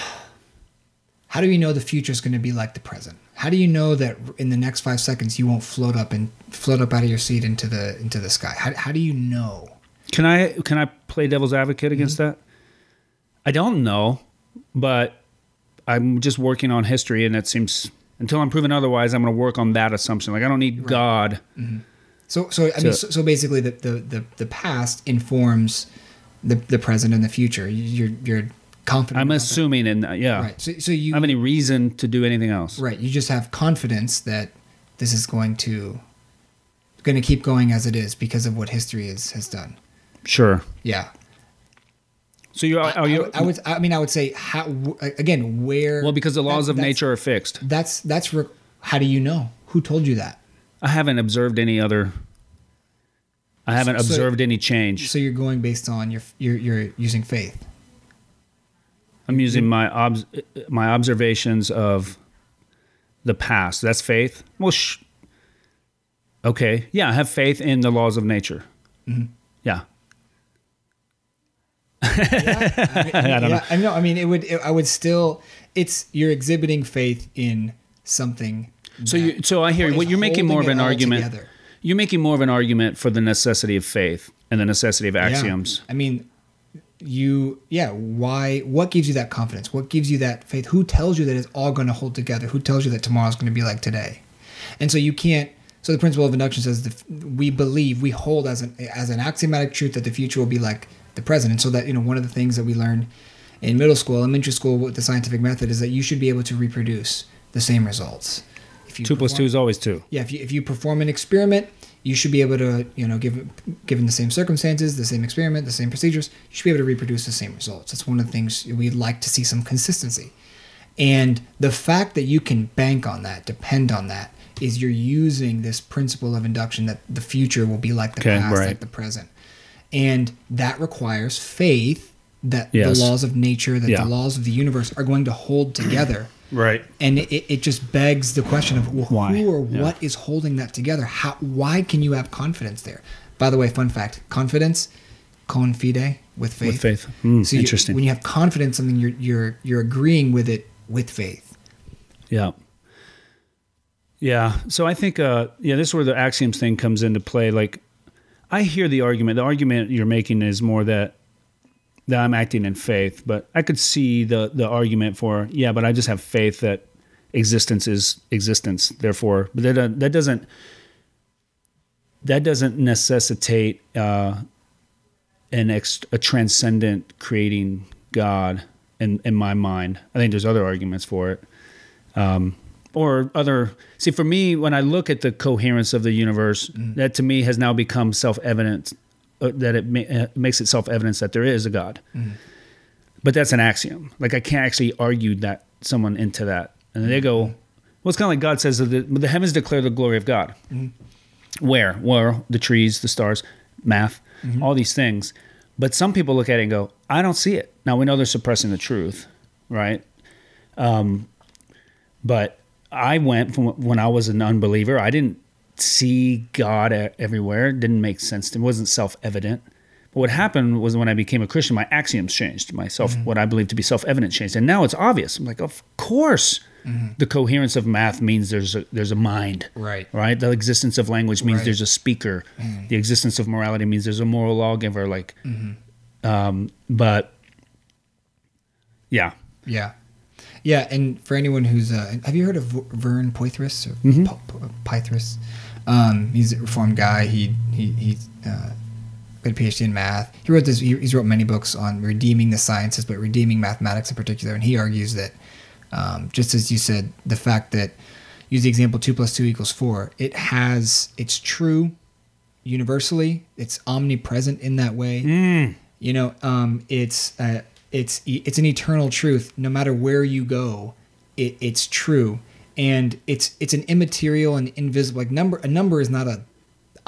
how do we know the future is going to be like the present? How do you know that in the next five seconds you won't float up and float up out of your seat into the into the sky? How, how do you know? Can I can I play devil's advocate against Mm-hmm. that? I don't know, but I'm just working on history, and it seems until I'm proven otherwise, I'm going to work on that assumption. Like I don't need God. So so I mean so, so basically the, the the the past informs the the present and the future. You're you're confident. I'm assuming, in that, yeah. Right. So so you I have any reason to do anything else. right. You just have confidence that this is going to going to keep going as it is because of what history is, has done. Sure. Yeah. So you're, I, are you? would, I would. I mean, I would say how again where. well, because the laws that- of nature are fixed. That's that's. Re- how do you know? Who told you that? I haven't observed any other. I haven't So- observed any change. So you're going based on your you're you're using faith. I'm using my obs- my observations of the past. That's faith. Well, sh- okay, yeah, I have faith in the laws of nature. Mm-hmm. Yeah, I, mean, (laughs) I don't yeah, I know. I mean, it would. It, I would still. It's you're exhibiting faith in something. so you, so I hear you. What you're making more of an argument. together. You're making more of an argument for the necessity of faith and the necessity of Yeah. axioms. I mean, you. Yeah. Why? What gives you that confidence? What gives you that faith? Who tells you that it's all going to hold together? Who tells you that tomorrow's going to be like today? And so you can't. So the principle of induction says the, we believe we hold as an as an axiomatic truth that the future will be like the present. And so that you know one of the things that we learn in middle school, elementary school with the scientific method is that you should be able to reproduce the same results. If you Two perform- two is always two. yeah, if you if you perform an experiment, you should be able to, you know, given given the same circumstances, the same experiment, the same procedures, you should be able to reproduce the same results. That's one of the things we'd like to see some consistency. And the fact that you can bank on that, depend on that, is you're using this principle of induction that the future will be like the Okay, past, right. like the present. And that requires faith that Yes. the laws of nature, that Yeah. the laws of the universe are going to hold together Right. and it, it just begs the question of well, Why? who or Yeah. what is holding that together how why can you have confidence there by the way fun fact confidence confide with faith With faith. Hmm, so you- interesting. when you have confidence in something you're you're you're agreeing with it with faith Yeah. Yeah. So I think, uh, yeah, this is where the axioms thing comes into play. Like, I hear the argument. The argument you're making is more that that I'm acting in faith, but I could see the the argument for yeah, but I just have faith that existence is existence. Therefore, but that uh, that doesn't that doesn't necessitate uh, an ex- a transcendent creating God in in my mind. I think there's other arguments for it Um, or other see for me when i look at the coherence of the universe that to me has now become self-evident uh, that it ma- uh, makes it self-evident that there is a god. Mm-hmm. But that's an axiom. Like i can't actually argue that someone into that. And they go mm-hmm. well it's kind of like god says that the, the heavens declare the glory of god. Mm-hmm. Where? Well the trees the stars math all these things. But some people look at it and go i don't see it. Now we know they're suppressing the truth right? Um, but I went from when I was an unbeliever. I didn't see God everywhere. It didn't make sense. It wasn't self evident. But what happened was when I became a Christian, my axioms changed. My self, what I believe to be self evident, changed, and now it's obvious. I'm like, of course, the coherence of math means there's a there's a mind, Right. Right. The existence of language means Right. there's a speaker. The existence of morality means there's a moral lawgiver. Like, um, but yeah, yeah yeah and for anyone who's uh, have you heard of vern poythress or Mm-hmm. Po- Po- pythress um, he's a reformed guy. He he he's uh, got a phd in math. He wrote this he, he's wrote many books on redeeming the sciences but redeeming mathematics in particular. And he argues that um, just as you said the fact that use the example 2 plus 2 equals 4 it has it's true universally. It's omnipresent in that way. You know um, it's uh, it's it's an eternal truth. No matter where you go it, it's true and it's it's an immaterial and invisible like number a number is not a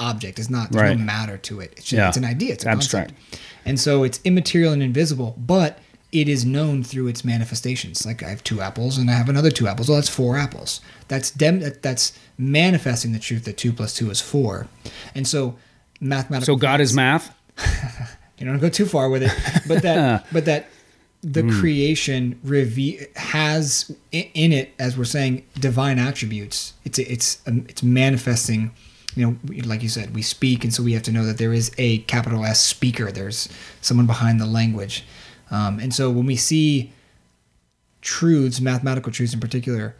object it's not there's Right. no matter to it it's just, Yeah. it's an idea it's a Abstract. concept. and so it's immaterial and invisible but it is known through its manifestations like i have two apples and i have another two apples well that's four apples that's dem- that- that's manifesting the truth that two plus two is four and so mathematical so God is math. (laughs) you don't go too far with it but that (laughs) but that the creation reve- has in it, as we're saying, divine attributes. It's it's um, it's manifesting. You know, like you said, we speak, and so we have to know that there is a capital S speaker. There's someone behind the language, um, and so when we see truths, mathematical truths in particular,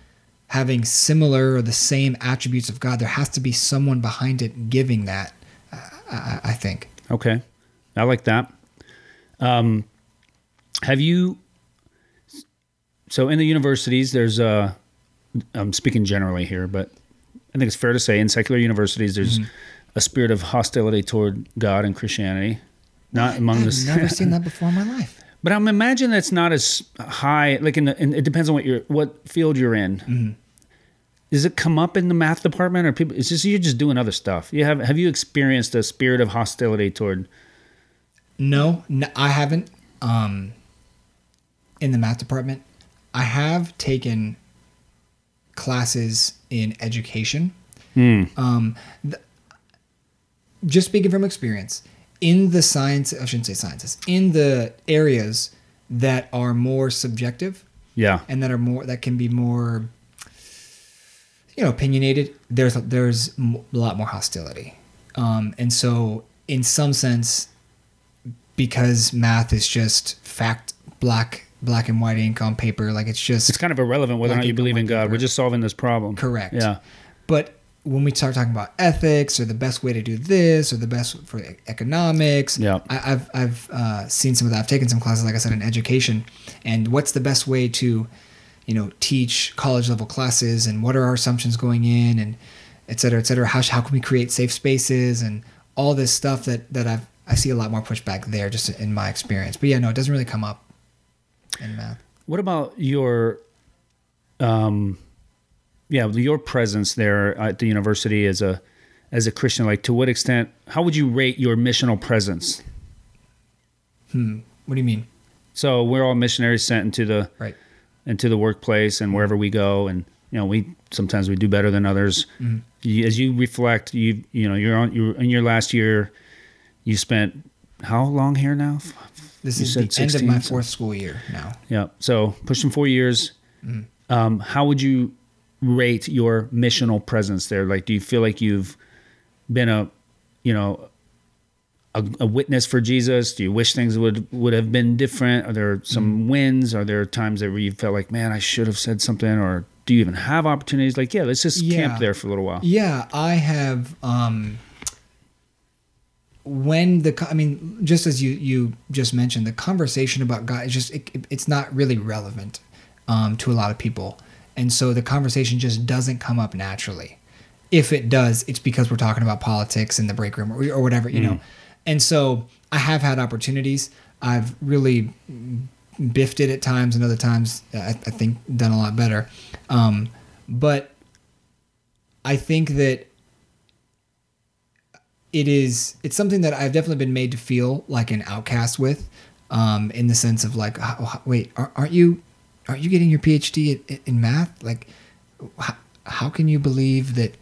having similar or the same attributes of God, there has to be someone behind it giving that. I, I, I think. Okay, I like that. Um, have you? So in the universities, there's uh, I'm speaking generally here, but I think it's fair to say in secular universities, there's a spirit of hostility toward God and Christianity. Not among the I've the never (laughs) seen that before in my life. But I'm imagine that's not as high. Like in, the, in it depends on what you're, what field you're in. Mm-hmm. Does it come up in the math department, or people? It's just you're just doing other stuff. You have have you experienced a spirit of hostility toward? No, I haven't. Um, in the math department, I have taken classes in education. Um, th- just speaking from experience, in the science, I shouldn't say sciences, in the areas that are more subjective Yeah, and that are more that can be more, you know, opinionated. There's there's a lot more hostility, um, and so in some sense, because math is just fact, black black and white ink on paper, like it's just it's kind of irrelevant whether or not you believe in God. paper. We're just solving this problem. correct. Yeah, But when we start talking about ethics or the best way to do this or the best for economics, Yeah. I, I've I've uh, seen some of that. I've taken some classes, like I said, in education, and what's the best way to, you know, teach college level classes, and what are our assumptions going in, and et cetera, et cetera. How how can we create safe spaces and all this stuff that that I've I see a lot more pushback there, just in my experience. But yeah, no, it doesn't really come up in math. What about your, um, yeah, your presence there at the university as a, as a Christian? Like, to what extent? How would you rate your missional presence? Hmm. What do you mean? So we're all missionaries sent into the Right. into the workplace and wherever we go, and you know, we sometimes we do better than others. Mm-hmm. You, as you reflect, you you know, you're on you in your last year. You spent how long here now? This You is the end of 16, my so- fourth school year now. Yeah. So pushing four years. Mm. Um, how would you rate your missional presence there? Like, do you feel like you've been a, you know, a, a witness for Jesus? Do you wish things would would have been different? Are there some Mm. wins? Are there times that where you felt like, man, I should have said something? Or do you even have opportunities? Like, yeah, let's just Yeah. camp there for a little while. Yeah, I have. Um, when the, I mean, just as you you just mentioned, the conversation about God is just it, it's not really relevant um, to a lot of people, and so the conversation just doesn't come up naturally. If it does, it's because we're talking about politics in the break room or, or whatever, you know. And so I have had opportunities. I've really biffed it at times, and other times I, I think done a lot better. Um, but I think that it is it's something that I've definitely been made to feel like an outcast with, um, in the sense of like, "Oh, wait, are, aren't you, aren't you getting your PhD in, in math? Like, how, how can you believe that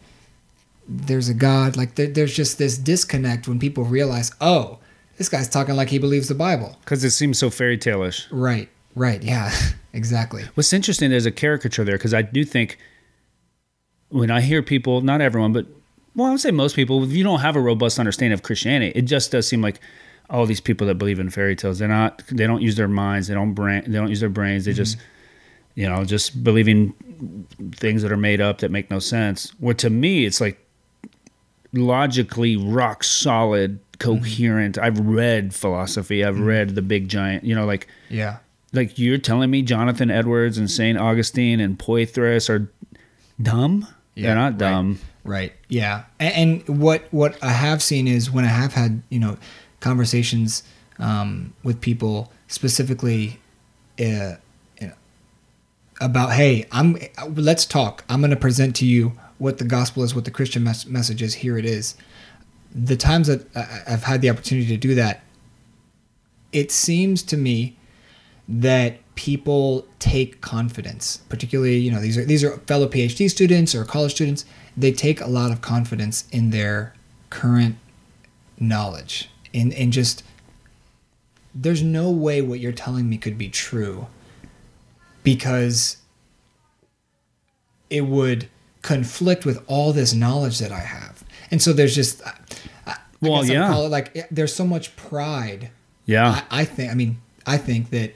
there's a God? Like, there, there's just this disconnect when people realize, oh, this guy's talking like he believes the Bible. Because it seems so fairy tale-ish. Right, right, yeah, (laughs) exactly. What's interesting is a caricature there because I do think when I hear people, not everyone, but well, I would say most people, if you don't have a robust understanding of Christianity, it just does seem like all these people that believe in fairy tales, they're not, they don't use their minds, they don't brain, they don't use their brains, they mm-hmm. just, you know, just believing things that are made up that make no sense. Where to me, it's like logically rock solid, mm-hmm. coherent. I've read philosophy, I've mm-hmm. read the big giant, you know, like Yeah, like you're telling me Jonathan Edwards and Saint Augustine and Poythress are dumb? Yeah, They're not right. dumb. Right. Yeah. And, and what what I have seen is when I have had you know conversations um, with people specifically, uh, about hey, I'm let's talk. I'm going to present to you what the gospel is, what the Christian mes- message is. Here it is. The times that I've had the opportunity to do that, it seems to me that people take confidence particularly you know these are these are fellow phd students or college students they take a lot of confidence in their current knowledge in in just there's no way what you're telling me could be true because it would conflict with all this knowledge that I have. And so there's just, I, I Well, I'd yeah. like there's so much pride. Yeah. I, I think, I mean, I think that,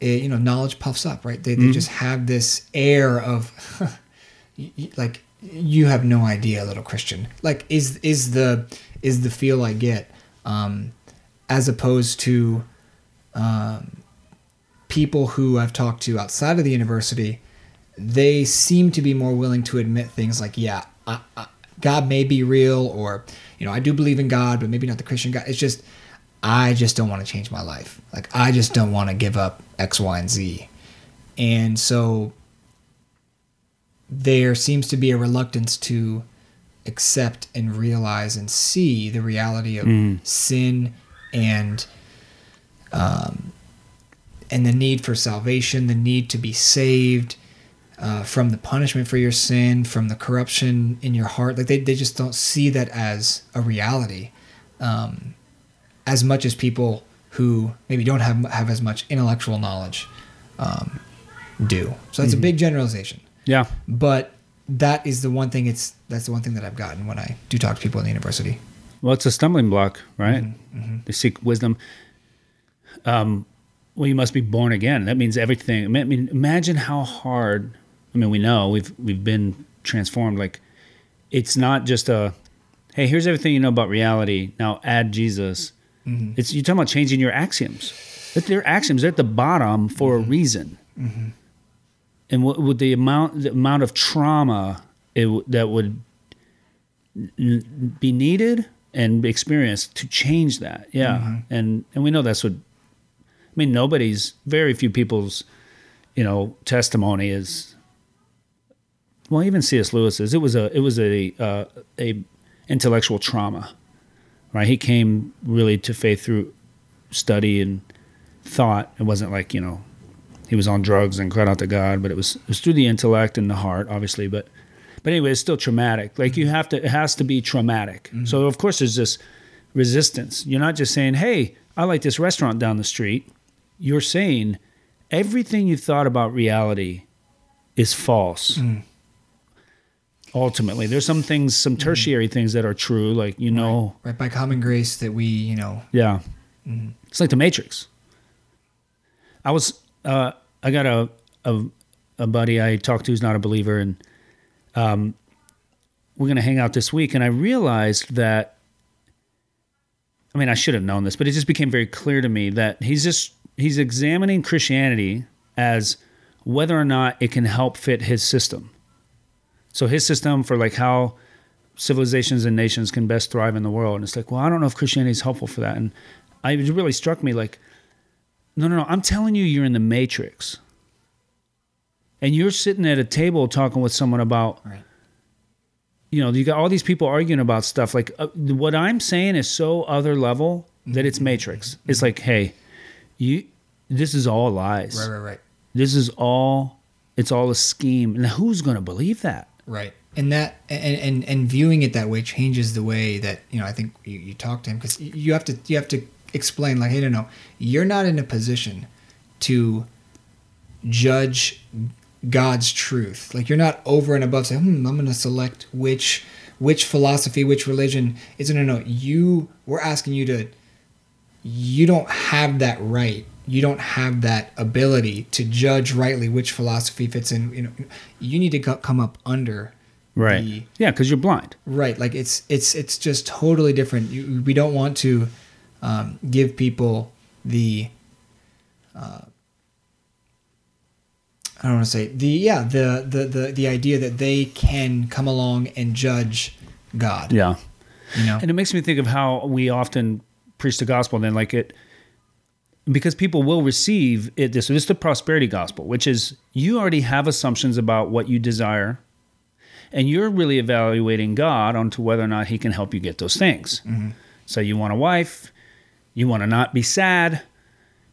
it, you know, knowledge puffs up, right? They, they Mm-hmm. just have this air of, (laughs) like, you have no idea, little Christian. Like, is is the is the feel I get, um, as opposed to, um, people who I've talked to outside of the university, they seem to be more willing to admit things like, yeah, I, I, God may be real, or you know, I do believe in God, but maybe not the Christian God. It's just, I just don't want to change my life. Like, I just don't want to give up X, Y, and Z, and so there seems to be a reluctance to accept and realize and see the reality of sin and um, and the need for salvation, the need to be saved uh, from the punishment for your sin, from the corruption in your heart. Like they, they just don't see that as a reality, um, as much as people who maybe don't have have as much intellectual knowledge um, do. So that's a big generalization, Yeah. but that is the one thing. It's that's the one thing that I've gotten when I do talk to people in the university. Well, it's a stumbling block, right? Mm-hmm, They seek wisdom. Um, well, you must be born again. That means everything. I mean, imagine how hard. I mean, we know we've we've been transformed. Like, it's not just a, hey, here's everything you know about reality. Now add Jesus. Mm-hmm. It's you're talking about changing your axioms. That they're axioms. They're at the bottom for Mm-hmm. a reason. And what with the amount the amount of trauma it, that would be needed and experienced to change that. Yeah, Mm-hmm. and and we know that's what. I mean, nobody's very few people's, you know, testimony is. Well, even C.S. Lewis's. It was a it was a uh, a intellectual trauma, right? He came really to faith through study and thought. It wasn't like you know, he was on drugs and cried out to God, but it was it was through the intellect and the heart, obviously. But but anyway, it's still traumatic. Like you have to, it has to be traumatic. Mm-hmm. So of course, there's this resistance. You're not just saying, "Hey, I like this restaurant down the street." You're saying everything you thought about reality is false. Mm-hmm. Ultimately, there's some things, some mm-hmm. tertiary things that are true, like you know, Right by common grace that we, you know, yeah. It's like the Matrix. I was uh, I got a, a a buddy I talked to who's not a believer, and um, we're gonna hang out this week, and I realized that. I mean, I should have known this, but it just became very clear to me that he's just he's examining Christianity as whether or not it can help fit his system. So his system for like how civilizations and nations can best thrive in the world. And it's like, well, I don't know if Christianity is helpful for that. And I, it really struck me like, no, no, no. I'm telling you, you're in the matrix. And you're sitting at a table talking with someone about, Right. you know, you got all these people arguing about stuff. Like, uh, what I'm saying is so other level that it's matrix. It's like, hey, you, this is all lies. right, right, right, This is all, it's all a scheme. And who's going to believe that? right. And that and, and and viewing it that way changes the way that you know. I think you, you talk to him because you have to you have to explain like, hey, no, no, you're not in a position to judge God's truth. Like you're not over and above saying, hmm, I'm going to select which which philosophy, which religion. It's no, no, no. You we're asking you to. You don't have that right. You don't have that ability to judge rightly which philosophy fits in. You know, you need to come up under. Right. The, Yeah, because you're blind. Right, like it's it's it's just totally different. You, we don't want to um, give people the uh, I don't want to say the yeah the, the the the idea that they can come along and judge God. Yeah. you know. And it makes me think of how we often preach the gospel then like it because people will receive it this so this is the prosperity gospel, which is you already have assumptions about what you desire and you're really evaluating God onto whether or not he can help you get those things. So you want a wife, you want to not be sad,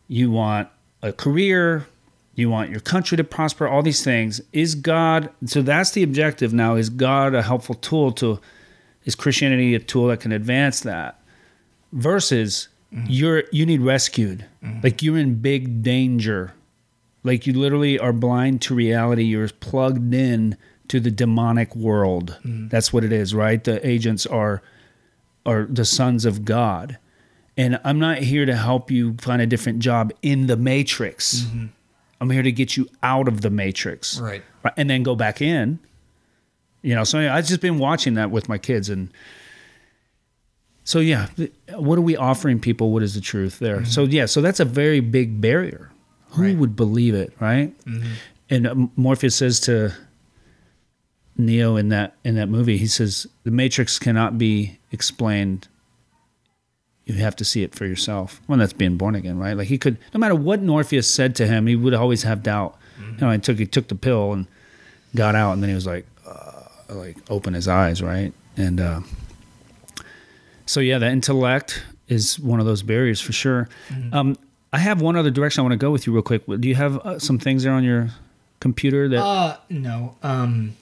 you want a career, you want your country to prosper, all these things. Is God so that's the objective now is God a helpful tool to is Christianity a tool that can advance that? Versus mm-hmm. you're you need rescued. Mm-hmm. Like you're in big danger. Like you literally are blind to reality. You're plugged in to the demonic world. Mm-hmm. That's what it is, right? The agents are are the sons of God. And I'm not here to help you find a different job in the matrix. Mm-hmm. I'm here to get you out of the matrix. Right. Right, And then go back in. You know, so I've just been watching that with my kids and so yeah, what are we offering people? What is the truth there? Mm-hmm. So yeah, so that's a very big barrier. Who Right. would believe it, right? Mm-hmm. And uh, Morpheus says to Neo in that in that movie, he says the Matrix cannot be explained. You have to see it for yourself. When that's being born again, right? Like he could, no matter what Morpheus said to him, he would always have doubt. You know, he took he took the pill and got out, and then he was like, uh, like open his eyes, right? And uh, so yeah, the intellect is one of those barriers for sure. Um, I have one other direction I want to go with you real quick. Do you have uh, some things there on your computer that Uh, no. Um,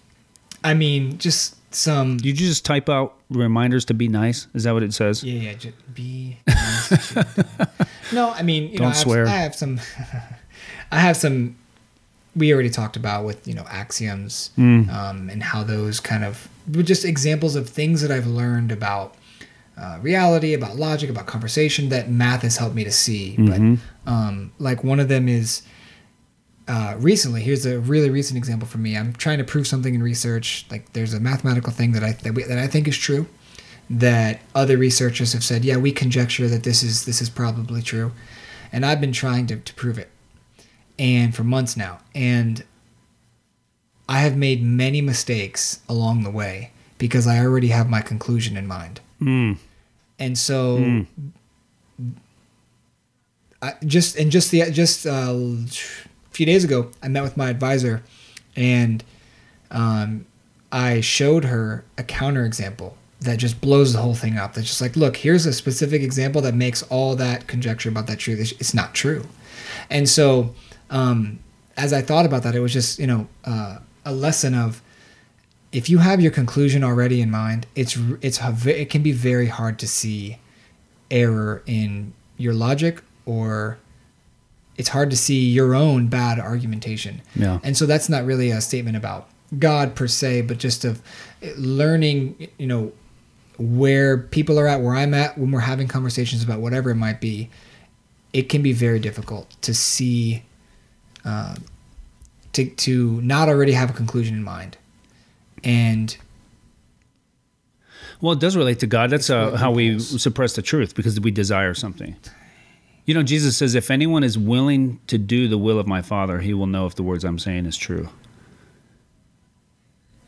I mean, just some. you just type out reminders to be nice? Is that what it says? Yeah, yeah. Just be. nice no, I mean, you know, Don't I have, swear. I have some. (laughs) I have some. We already talked about with you know axioms Mm. um, and how those kind of were just examples of things that I've learned about uh, reality, about logic, about conversation that math has helped me to see. Mm-hmm. But um, like one of them is uh, recently. Here's a really recent example for me. I'm trying to prove something in research. Like there's a mathematical thing that I that, we, that I think is true. That other researchers have said, yeah, we conjecture that this is this is probably true, and I've been trying to, to prove it, and for months now, and I have made many mistakes along the way because I already have my conclusion in mind. Mm. And so, I just and just the just uh, few days ago, I met with my advisor, and um, I showed her a counterexample that just blows the whole thing up. That's just like, look, here's a specific example that makes all that conjecture about that truth. It's, not true. And so, um, as I thought about that, it was just you know uh, a lesson of if you have your conclusion already in mind, it's it's it can be very hard to see error in your logic or it's hard to see your own bad argumentation. Yeah. And so that's not really a statement about God per se, but just of learning, you know, where people are at, where I'm at when we're having conversations about whatever it might be. It can be very difficult to see, uh, to to not already have a conclusion in mind, and Well, it does relate to God. That's uh, how we suppress the truth because we desire something. You know, Jesus says, "If anyone is willing to do the will of my Father, he will know if the words I'm saying is true."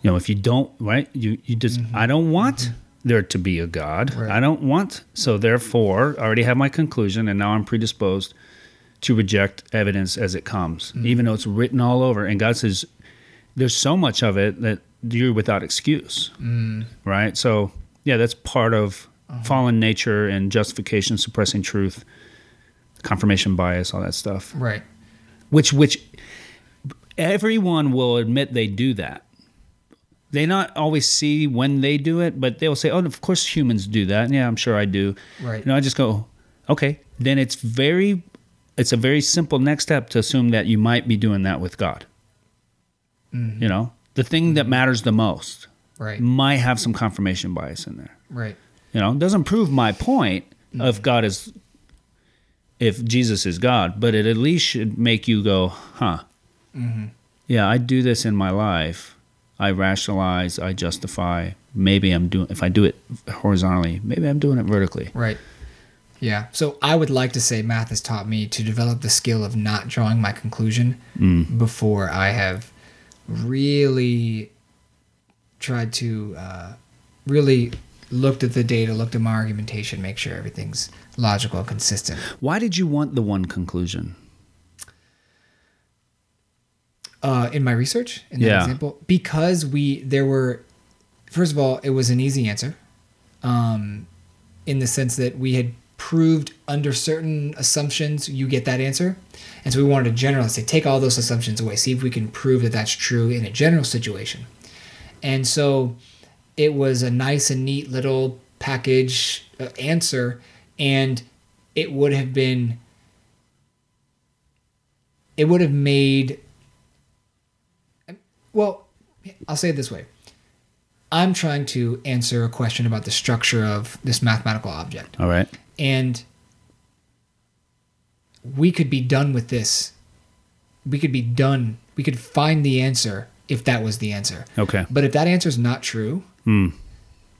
You know, if you don't, right? You you just mm-hmm. I don't want mm-hmm. there to be a God. Right. I don't want. So therefore, I already have my conclusion, and now I'm predisposed to reject evidence as it comes, mm-hmm. even though it's written all over. And God says, "There's so much of it that you're without excuse." Mm. right? So yeah, that's part of uh-huh. fallen nature and justification, suppressing truth, confirmation bias, all that stuff. right, Which which everyone will admit they do that. They not always see when they do it, but they'll say, "Oh, of course humans do that." Yeah, I'm sure I do. Right. You know, I just go, "Okay." Then it's very, it's a very simple next step to assume that you might be doing that with God. You know, the thing that matters the most right, might have some confirmation bias in there. right, You know, it doesn't prove my point Mm-hmm. of God is, if Jesus is God, but it at least should make you go, huh? Mm-hmm. Yeah, I do this in my life. I rationalize, I justify. Maybe I'm doing, if I do it horizontally, maybe I'm doing it vertically. right. Yeah. So I would like to say math has taught me to develop the skill of not drawing my conclusion before I have really tried to uh, really looked at the data, looked at my argumentation, make sure everything's logical consistent. Why did you want the one conclusion? uh, in my research in that Yeah. example because we there were first of all it was an easy answer um, in the sense that we had proved under certain assumptions you get that answer and so we wanted to generalize say take all those assumptions away see if we can prove that that's true in a general situation and so it was a nice and neat little package uh, answer and it would have been it would have made well i'll say it this way i'm trying to answer a question about the structure of this mathematical object All right. and we could be done with this we could be done we could find the answer if that was the answer Okay. but if that answer is not true Hmm.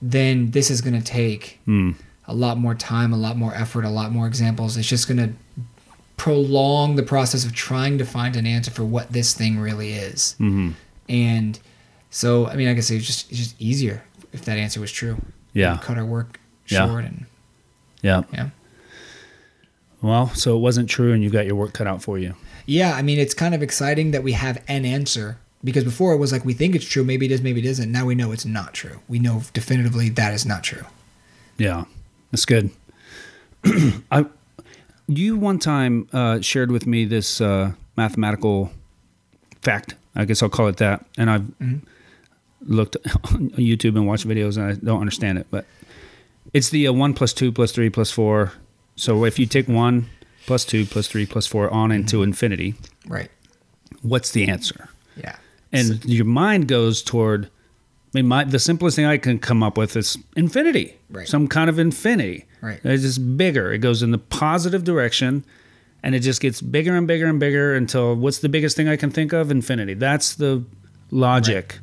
then this is going to take Hmm. A lot more time, a lot more effort, a lot more examples. It's just going to prolong the process of trying to find an answer for what this thing really is. hmm And so, I mean, I guess it's just it's just easier if that answer was true. Yeah. Cut our work Yeah. short and Yeah. yeah. Well, so it wasn't true, and you got your work cut out for you. Yeah, I mean, it's kind of exciting that we have an answer because before it was like we think it's true, maybe it is, maybe it isn't. Now we know it's not true. We know definitively that is not true. Yeah, that's good. (clears throat) I, you one time uh, shared with me this uh, mathematical fact. I guess I'll call it that. And I've looked on YouTube and watched videos, and I don't understand it. But it's the uh, one plus two plus three plus four. So if you take one plus two plus three plus four on into infinity, Right. what's the answer? Yeah. and your mind goes toward I mean my the simplest thing I can come up with is infinity. Right. Some kind of infinity. Right. It's just bigger. It goes in the positive direction and it just gets bigger and bigger and bigger until what's the biggest thing I can think of? Infinity. That's the logic.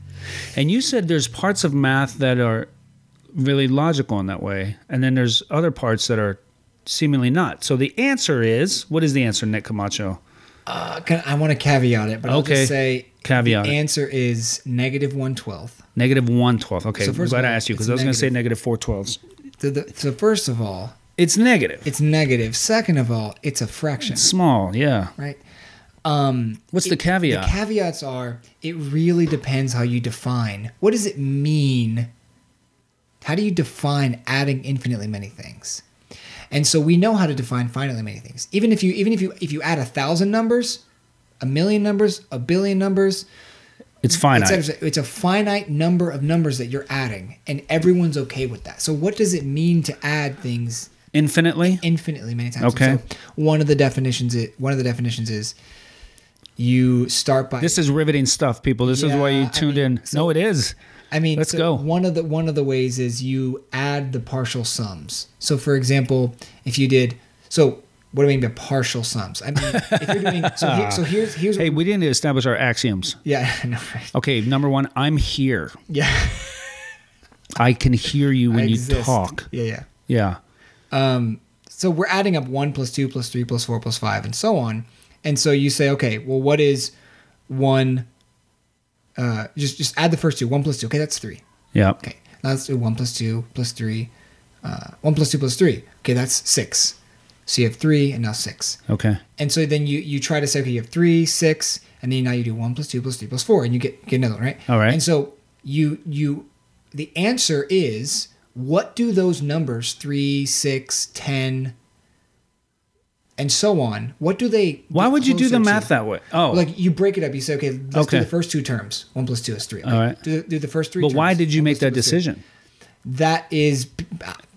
And you said there's parts of math that are really logical in that way, and then there's other parts that are seemingly not. So the answer is what is the answer, Nick Camacho? Uh, I want to caveat it, but I'll just say Caveat the answer is negative one twelfth. Negative one twelfth. Okay, So I'm first glad of I all, asked you because I was going to say negative. four twelfths. So, the, so first of all, It's negative. it's negative. Second of all, it's a fraction, small. Yeah. right? Um, What's the it- caveat? The caveats are it really depends how you define. What does it mean? How do you define adding infinitely many things? And so we know how to define finitely many things. Even if you even if you if you add a thousand numbers, a million numbers, a billion numbers, It's finite. It's a, it's a finite number of numbers that you're adding, and everyone's okay with that. So, what does it mean to add things Infinitely. infinitely many times? Okay. So one of the definitions is one of the definitions is you start by. This is riveting stuff, people. This is why Yeah, you I tuned mean, in. so- no, it is. I mean, let's so go. One of the one of the ways is you add the partial sums. So, for example, if you did so. What do I mean by partial sums? I mean, if you're doing so. Here, so (laughs) here's here's Hey, we didn't establish our axioms. yeah, (laughs) know, right? Okay, number one, I'm here. yeah. I can hear you when you talk. Yeah, yeah. Yeah. Um, so we're adding up one plus two plus three plus four plus five and so on. And so you say, okay, well, what is one? Uh, just just add the first two. One plus two. Okay, that's three. Yeah. Okay, now let's do one plus two plus three. Uh, one plus two plus three. Okay, that's six. So you have three and now six. Okay. And so then you you try to say, okay, you have three, six, and then now you do one plus two plus three plus four, and you get get another one, right? All right. And so you you the answer is what do those numbers three, six, ten, and so on? What do they? Why would you do the math to? that way? Oh, Like you break it up. You say, okay, let's Okay. do the first two terms. One plus two is three. Okay. All right. Do, do the first three. but why did you One make that decision? That is.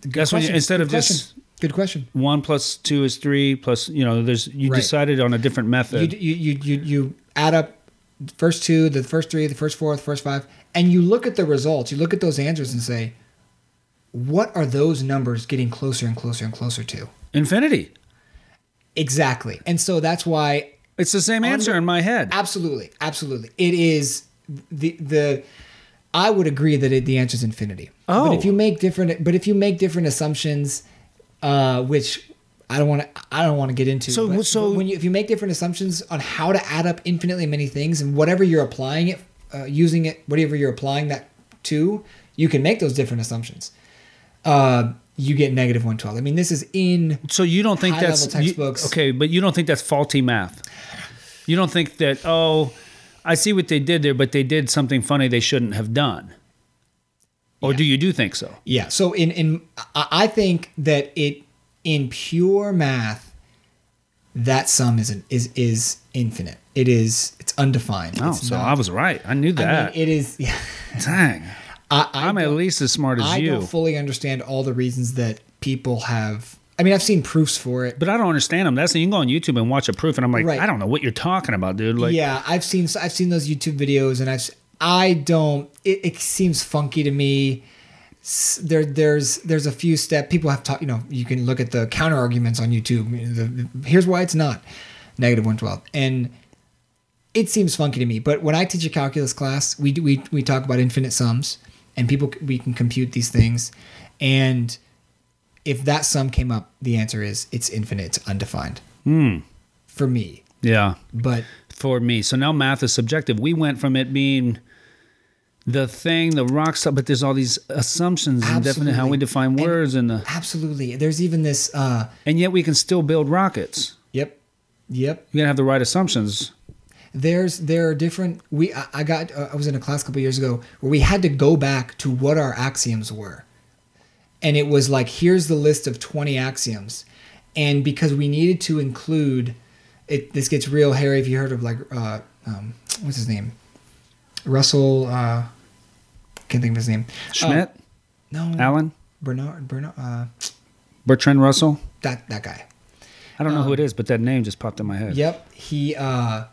That's when you- question. instead of question. just- Good question. One plus two is three. Plus, you know, there's you Right. decided on a different method. you, you, you, you add up the first two, the first three, the first four, the first five, and you look at the results. You look at those answers and say, what are those numbers getting closer and closer and closer to? Infinity. Exactly. And so that's why It's the same answer in my head. absolutely, absolutely. It is the the I would agree that it, the answer is infinity. Oh. But if oh. you make different but if you make different assumptions uh which I don't want to. I don't want to get into. So- but, so- but when you if you make different assumptions on how to add up infinitely many things and whatever you're applying it, uh, using it, whatever you're applying that to, you can make those different assumptions. Uh, you get negative one twelve. I mean, this is in So you don't think that's you- okay? But you don't think that's faulty math. You don't think that oh, I see what they did there, but they did something funny they shouldn't have done. Or do you do think so? Yeah. So in in I I think that it in pure math, that sum isn't is is infinite. It is it's undefined. Oh, It's so not- I was right. I knew I that. mean, it is. (laughs) Yeah. Dang, I, I I'm at least as smart as I you. don't fully understand all the reasons that people have I mean, I've seen proofs for it. But I don't understand them. That's you can go on YouTube and watch a proof, and I'm like, Right. I don't know what you're talking about, dude. Like, yeah, I've seen I've seen those YouTube videos, and I've I don't. It, it seems funky to me. There, there's there's a few step people have taught. You know, you can look at the counter arguments on YouTube. The, here's why it's not negative one twelve, and it seems funky to me. But when I teach a calculus class, we do, we we talk about infinite sums, and people we can compute these things, and if that sum came up, the answer is it's infinite, it's undefined. Hmm. For me, yeah. but for me. So now math is subjective. We went from it being the thing, the rock stuff, but there's all these assumptions and definite how we define And- words and the, Absolutely. There's even this. uh and yet we can still build rockets. Yep. Yep. You gotta have the right assumptions. There's there are different. We I, I got uh, I was in a class a couple years ago where we had to go back to what our axioms were, and it was like here's the list of 20 axioms, and because we needed to include, it this gets real hairy if you heard of like uh um what's his name, Russell uh can't think of his name Schmidt, Uh, no Alan, Bernard Bernard uh Bertrand Russell. that that guy I don't know Um, who it is, but that name just popped in my head. Yep. He uh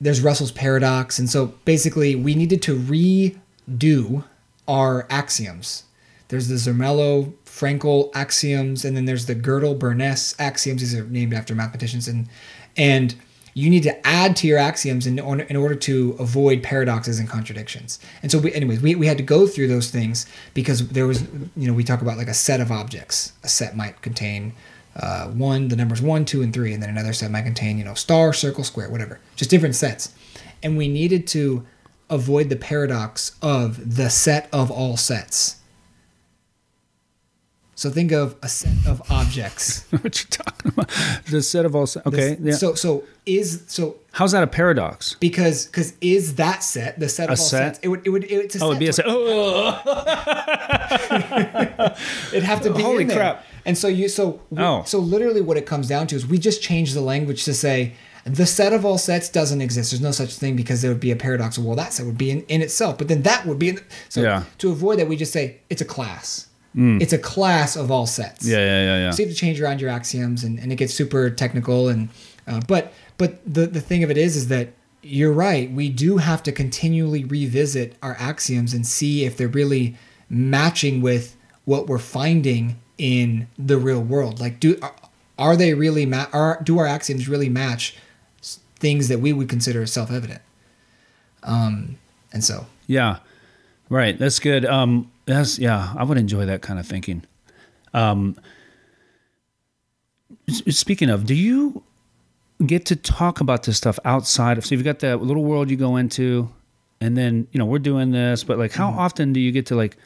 there's Russell's paradox and so basically we needed to redo our axioms. There's the Zermelo Fraenkel axioms and then there's the Gödel Bernays axioms these are named after mathematicians and and you need to add to your axioms in, order- in order to avoid paradoxes and contradictions. And so, we, anyways, we, we had to go through those things because there was, you know, we talk about like a set of objects. A set might contain uh, one, the numbers one, two, and three, and then another set might contain, you know, star, circle, square, whatever, just different sets. And we needed to avoid the paradox of the set of all sets. So think of a set of objects. (laughs) what you talking about? The set of all. se- Okay. This- yeah. So so is so How's that a paradox? because because is that set the set A of all set? sets? It would it would it's a Oh, set. it'd be a set. Oh, It'd have to be Holy crap. And so you so we- Oh. so literally what it comes down to is we just change the language to say the set of all sets doesn't exist. There's no such thing because there would be a paradox. Of well, that set would be in, in itself, but then that would be in. So Yeah. to avoid that, we just say it's a class. It's a class of all sets. yeah, yeah, yeah, yeah. So you have to change around your axioms, and, and it gets super technical. And uh, but but the the thing of it is, is that you're right. We do have to continually revisit our axioms and see if they're really matching with what we're finding in the real world. Like, do are, are they really ma- are do our axioms really match things that we would consider self evident? Um, and so Yeah, right. That's good. Um, that's yeah. I would enjoy that kind of thinking. Um, speaking of, do you get to talk about this stuff outside of? So you've got that little world you go into, and then you know we're doing this, but like, how often do you get to like?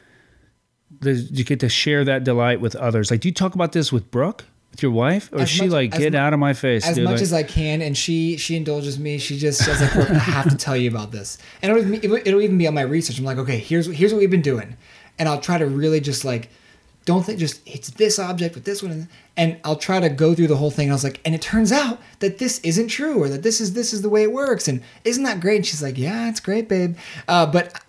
does- Do you get to share that delight with others? Like, do you talk about this with Brooke, with your wife, or is As she much- like, get mu- out of my face, as dude? much Like- as I can, and she she indulges me. She just says like, "Look, I have to tell you about this, and it'll, it'll even be on my research. I'm like, okay, here's here's what we've been doing, and I'll try to really just like, don't think just it's this object with this one, and, and I'll try to go through the whole thing. And I was like, and it turns out that this isn't true, or that this is this is the way it works, and isn't that great? And she's like, yeah, it's great, babe, uh, but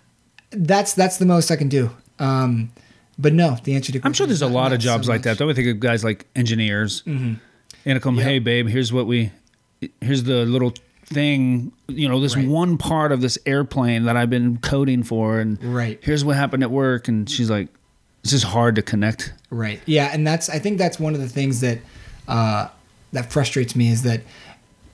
that's that's the most I can do. Um, but no, the answer to I'm sure there's a lot of jobs so like that. Though I think of guys like engineers, and they come, Yep. "Hey, babe, here's what we, here's the little thing, you know, this Right. one part of this airplane that I've been coding for, and Right. here's what happened at work." And she's like, "It's just hard to connect." Right. Yeah, and that's I think that's one of the things that uh, that frustrates me is that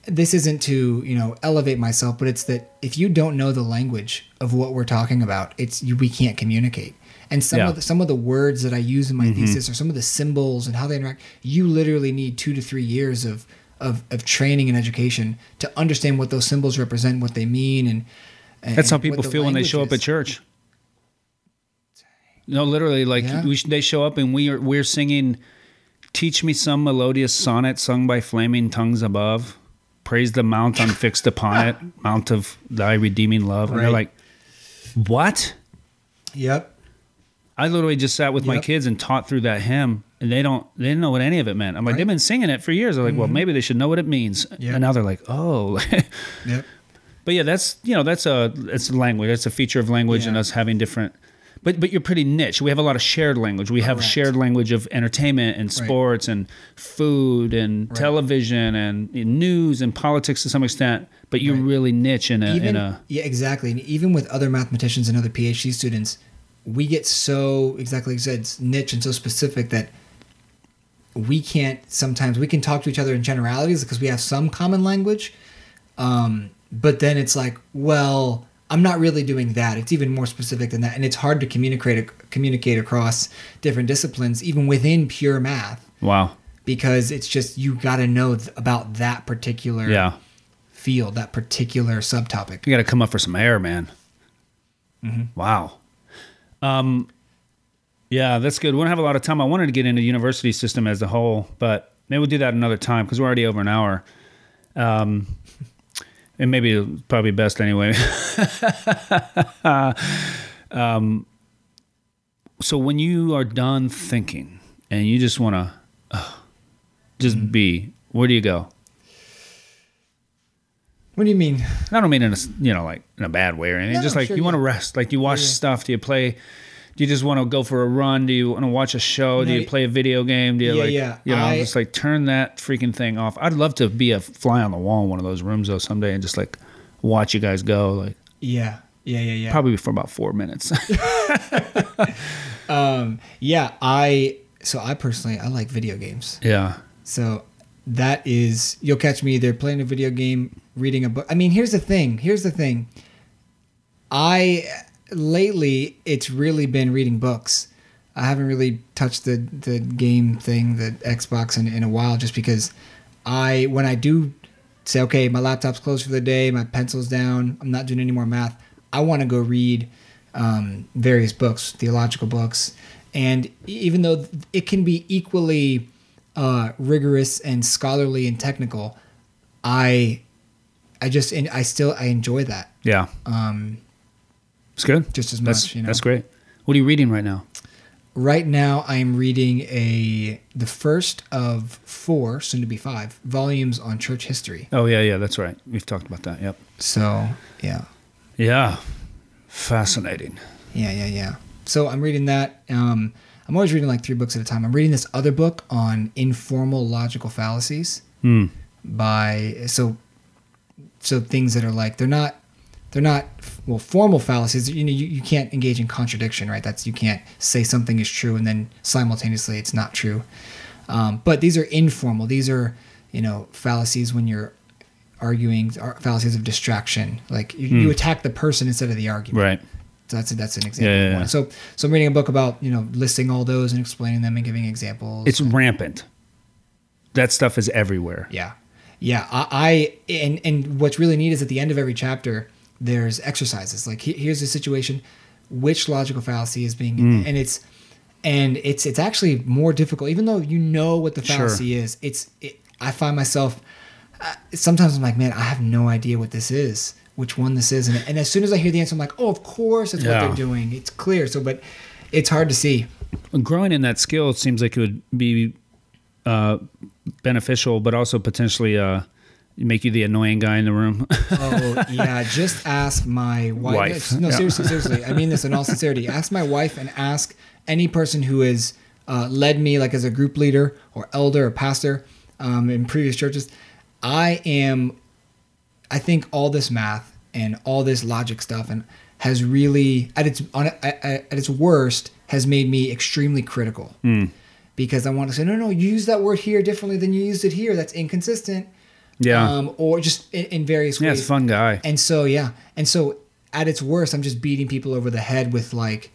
this isn't to you know elevate myself, but it's that if you don't know the language of what we're talking about, it's you, we can't communicate. And some Yeah. of the, some of the words that I use in my thesis or some of the symbols and how they interact, you literally need two to three years of of, of training and education to understand what those symbols represent, what they mean, and, and That's how people feel when they show up at church. No, literally, like Yeah. we, they show up and we are we're singing, "Teach me some melodious sonnet sung by flaming tongues above." Praise the mount unfixed upon it, (laughs) mount of thy redeeming love. And they're like, "What?" Yep. I literally just sat with my kids and taught through that hymn, and they don't they didn't know what any of it meant. I'm like, Right. Mm-hmm. they've been singing it for years. I'm like, well, maybe they should know what it means. Yeah. And now they're like, oh. (laughs) Yep. but yeah, that's you know that's a it's a language. That's a feature of language and us having different. But but you're pretty niche. We have a lot of shared language. We have Correct. shared language of entertainment and sports and food and television and news and politics to some extent. But you're really niche in a even in a yeah exactly and even with other mathematicians and other phd students we get so exactly like you said it's niche and so specific that we can't sometimes we can talk to each other in generalities because we have some common language um, but then it's like well i'm not really doing that it's even more specific than that and it's hard to communicate communicate across different disciplines even within pure math wow. because it's just you got to know th- about that particular Yeah. field that particular subtopic You got to come up for some air, man. Mm-hmm. Wow. Um, yeah, that's good. We don't have a lot of time. I wanted to get into the university system as a whole, but maybe we'll do that another time because we're already over an hour. Um, and maybe probably best anyway. (laughs) um, so when you are done thinking and you just want to uh, just Mm-hmm. be, where do you go? What do you mean I don't mean in a you know like in a bad way or anything. No, just no, like sure, you want to rest. Like you watch yeah. stuff? Do you play? Do you just want to go for a run? Do you want to watch a show? do you play a video game? Do you yeah, like yeah. you know I- just like turn that freaking thing off? I'd love to be a fly on the wall in one of those rooms though someday and just like watch you guys go. Like Yeah, yeah, yeah, yeah. probably for about four minutes. (laughs) Um, yeah, I so I personally I like video games. yeah. So that is you'll catch me either playing a video game, reading a book. I mean, here's the thing. Here's the thing. I lately it's really been reading books. I haven't really touched the the game thing, the Xbox in, in a while just because I when I do say okay, my laptop's closed for the day, my pencil's down, I'm not doing any more math. I want to go read um, various books, theological books, and even though it can be equally uh, rigorous and scholarly and technical, I I just I still I enjoy that Yeah. um, It's good. just as That's much. You know, that's great. What are you reading right now? right now I am reading a the first of four, soon to be five volumes on church history. Oh yeah, yeah, that's right. We've talked about that. Yep. So yeah, Yeah. Fascinating. yeah, yeah, yeah. So I'm reading that. Um, I'm always reading like three books at a time. I'm reading this other book on informal logical fallacies. Hmm. by so so things that are like they're not they're not well formal fallacies. You know you, you can't engage in contradiction right? That's you can't say something is true and then simultaneously it's not true. Um, but these are informal. These are you know fallacies when you're arguing fallacies of distraction. Like you, you attack the person instead of the argument. Right. so that's that's an example Yeah, yeah, yeah. so so i'm reading a book about you know listing all those and explaining them and giving examples It's rampant. That stuff is everywhere. Yeah, yeah. I, I and and what's really neat is at the end of every chapter, there's exercises. Like here's a situation, which logical fallacy is being, Mm. and it's and it's it's actually more difficult. Even though you know what the Sure. fallacy is, it's it, I find myself uh, sometimes I'm like, man, I have no idea what this is, which one this is, and, and as soon as I hear the answer, I'm like, oh, of course, that's Yeah. what they're doing. It's clear. So, but it's hard to see. growing in that skill it seems like it would be uh, beneficial, but also potentially uh, make you the annoying guy in the room. (laughs) Oh yeah, just ask my wife. Wife, No, yeah. seriously, seriously. I mean this in all sincerity. Ask my wife and ask any person who has uh, led me, like as a group leader or elder or pastor um, in previous churches. I am. I think all this math and all this logic stuff and has really at its on at, at its worst has made me extremely critical because I want to say no no you use that word here differently than you used it here that's inconsistent yeah. um, or just in, in various yeah, ways it's a fun guy. and so yeah, and so at its worst, I'm just beating people over the head with like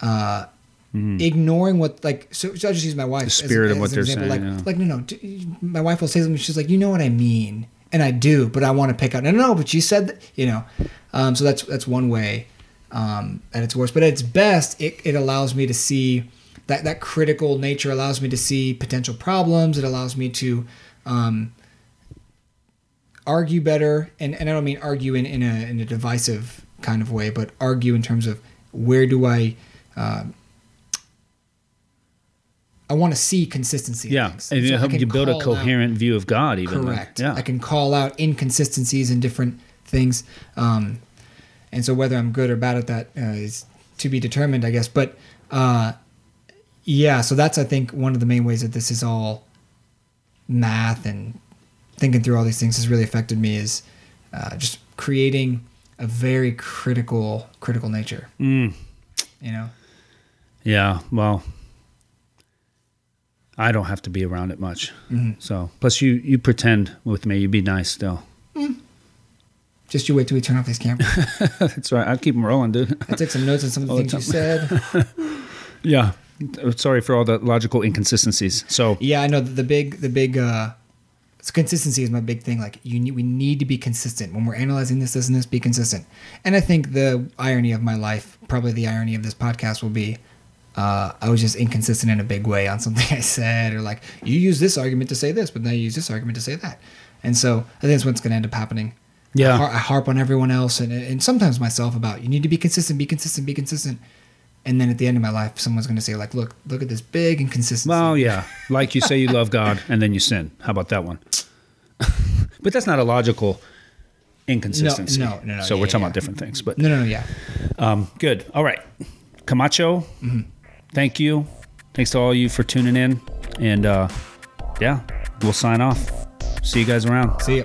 uh, ignoring what like. So, so I'll just use my wife. Mm-hmm. The spirit of what they're saying, Like, yeah. like no, no. d- My wife will say something. She's like, you know what I mean, and I do, but I want to pick out. No, no, no, but you said that, you know. Um, so that's that's one way um, at its worst, but at its best, it, it allows me to see that that critical nature allows me to see potential problems. It allows me to um, argue better and, and i don't mean argue in, in, a, in a divisive kind of way but argue in terms of where do i uh, i want to see consistency Yeah, and So it I help can you build a call out- coherent view of God. Even like- correct yeah. i can call out inconsistencies in different things um, and so whether i'm good or bad at that uh, is to be determined, I guess. But uh, yeah, so that's I think one of the main ways that this is all math and thinking through all these things has really affected me is uh, just creating a very critical critical nature. Mm. You know. Yeah. Well, I don't have to be around it much. Mm-hmm. So plus you you pretend with me. you'd be nice still. Just you wait till we turn off these cameras. (laughs) That's right. I'll keep them rolling, dude. I took some notes on some of the All the things you said. (laughs) yeah. Sorry for all the logical inconsistencies. So Yeah, I know the, big the big uh consistency is my big thing. Like you need we need to be consistent when we're analyzing this, this, and this. Be consistent. And I think the irony of my life, probably the irony of this podcast, will be uh, I was just inconsistent in a big way on something (laughs) I said, or like you use this argument to say this, but now you use this argument to say that. And so I think that's what's going to end up happening. Yeah. I, har- I harp on everyone else and and sometimes myself about you need to be consistent, be consistent, be consistent. And then at the end of my life, someone's going to say like, look, look at this big inconsistency. well, yeah. Like you say you love God and then you sin. How about that one? (laughs) but that's not a logical inconsistency. No, no, no, So yeah, we're talking yeah. about different things. But no, no, no, yeah. Um, good. All right. Camacho, thank you. Thanks to all you for tuning in. And uh, yeah, we'll sign off. See you guys around. See ya.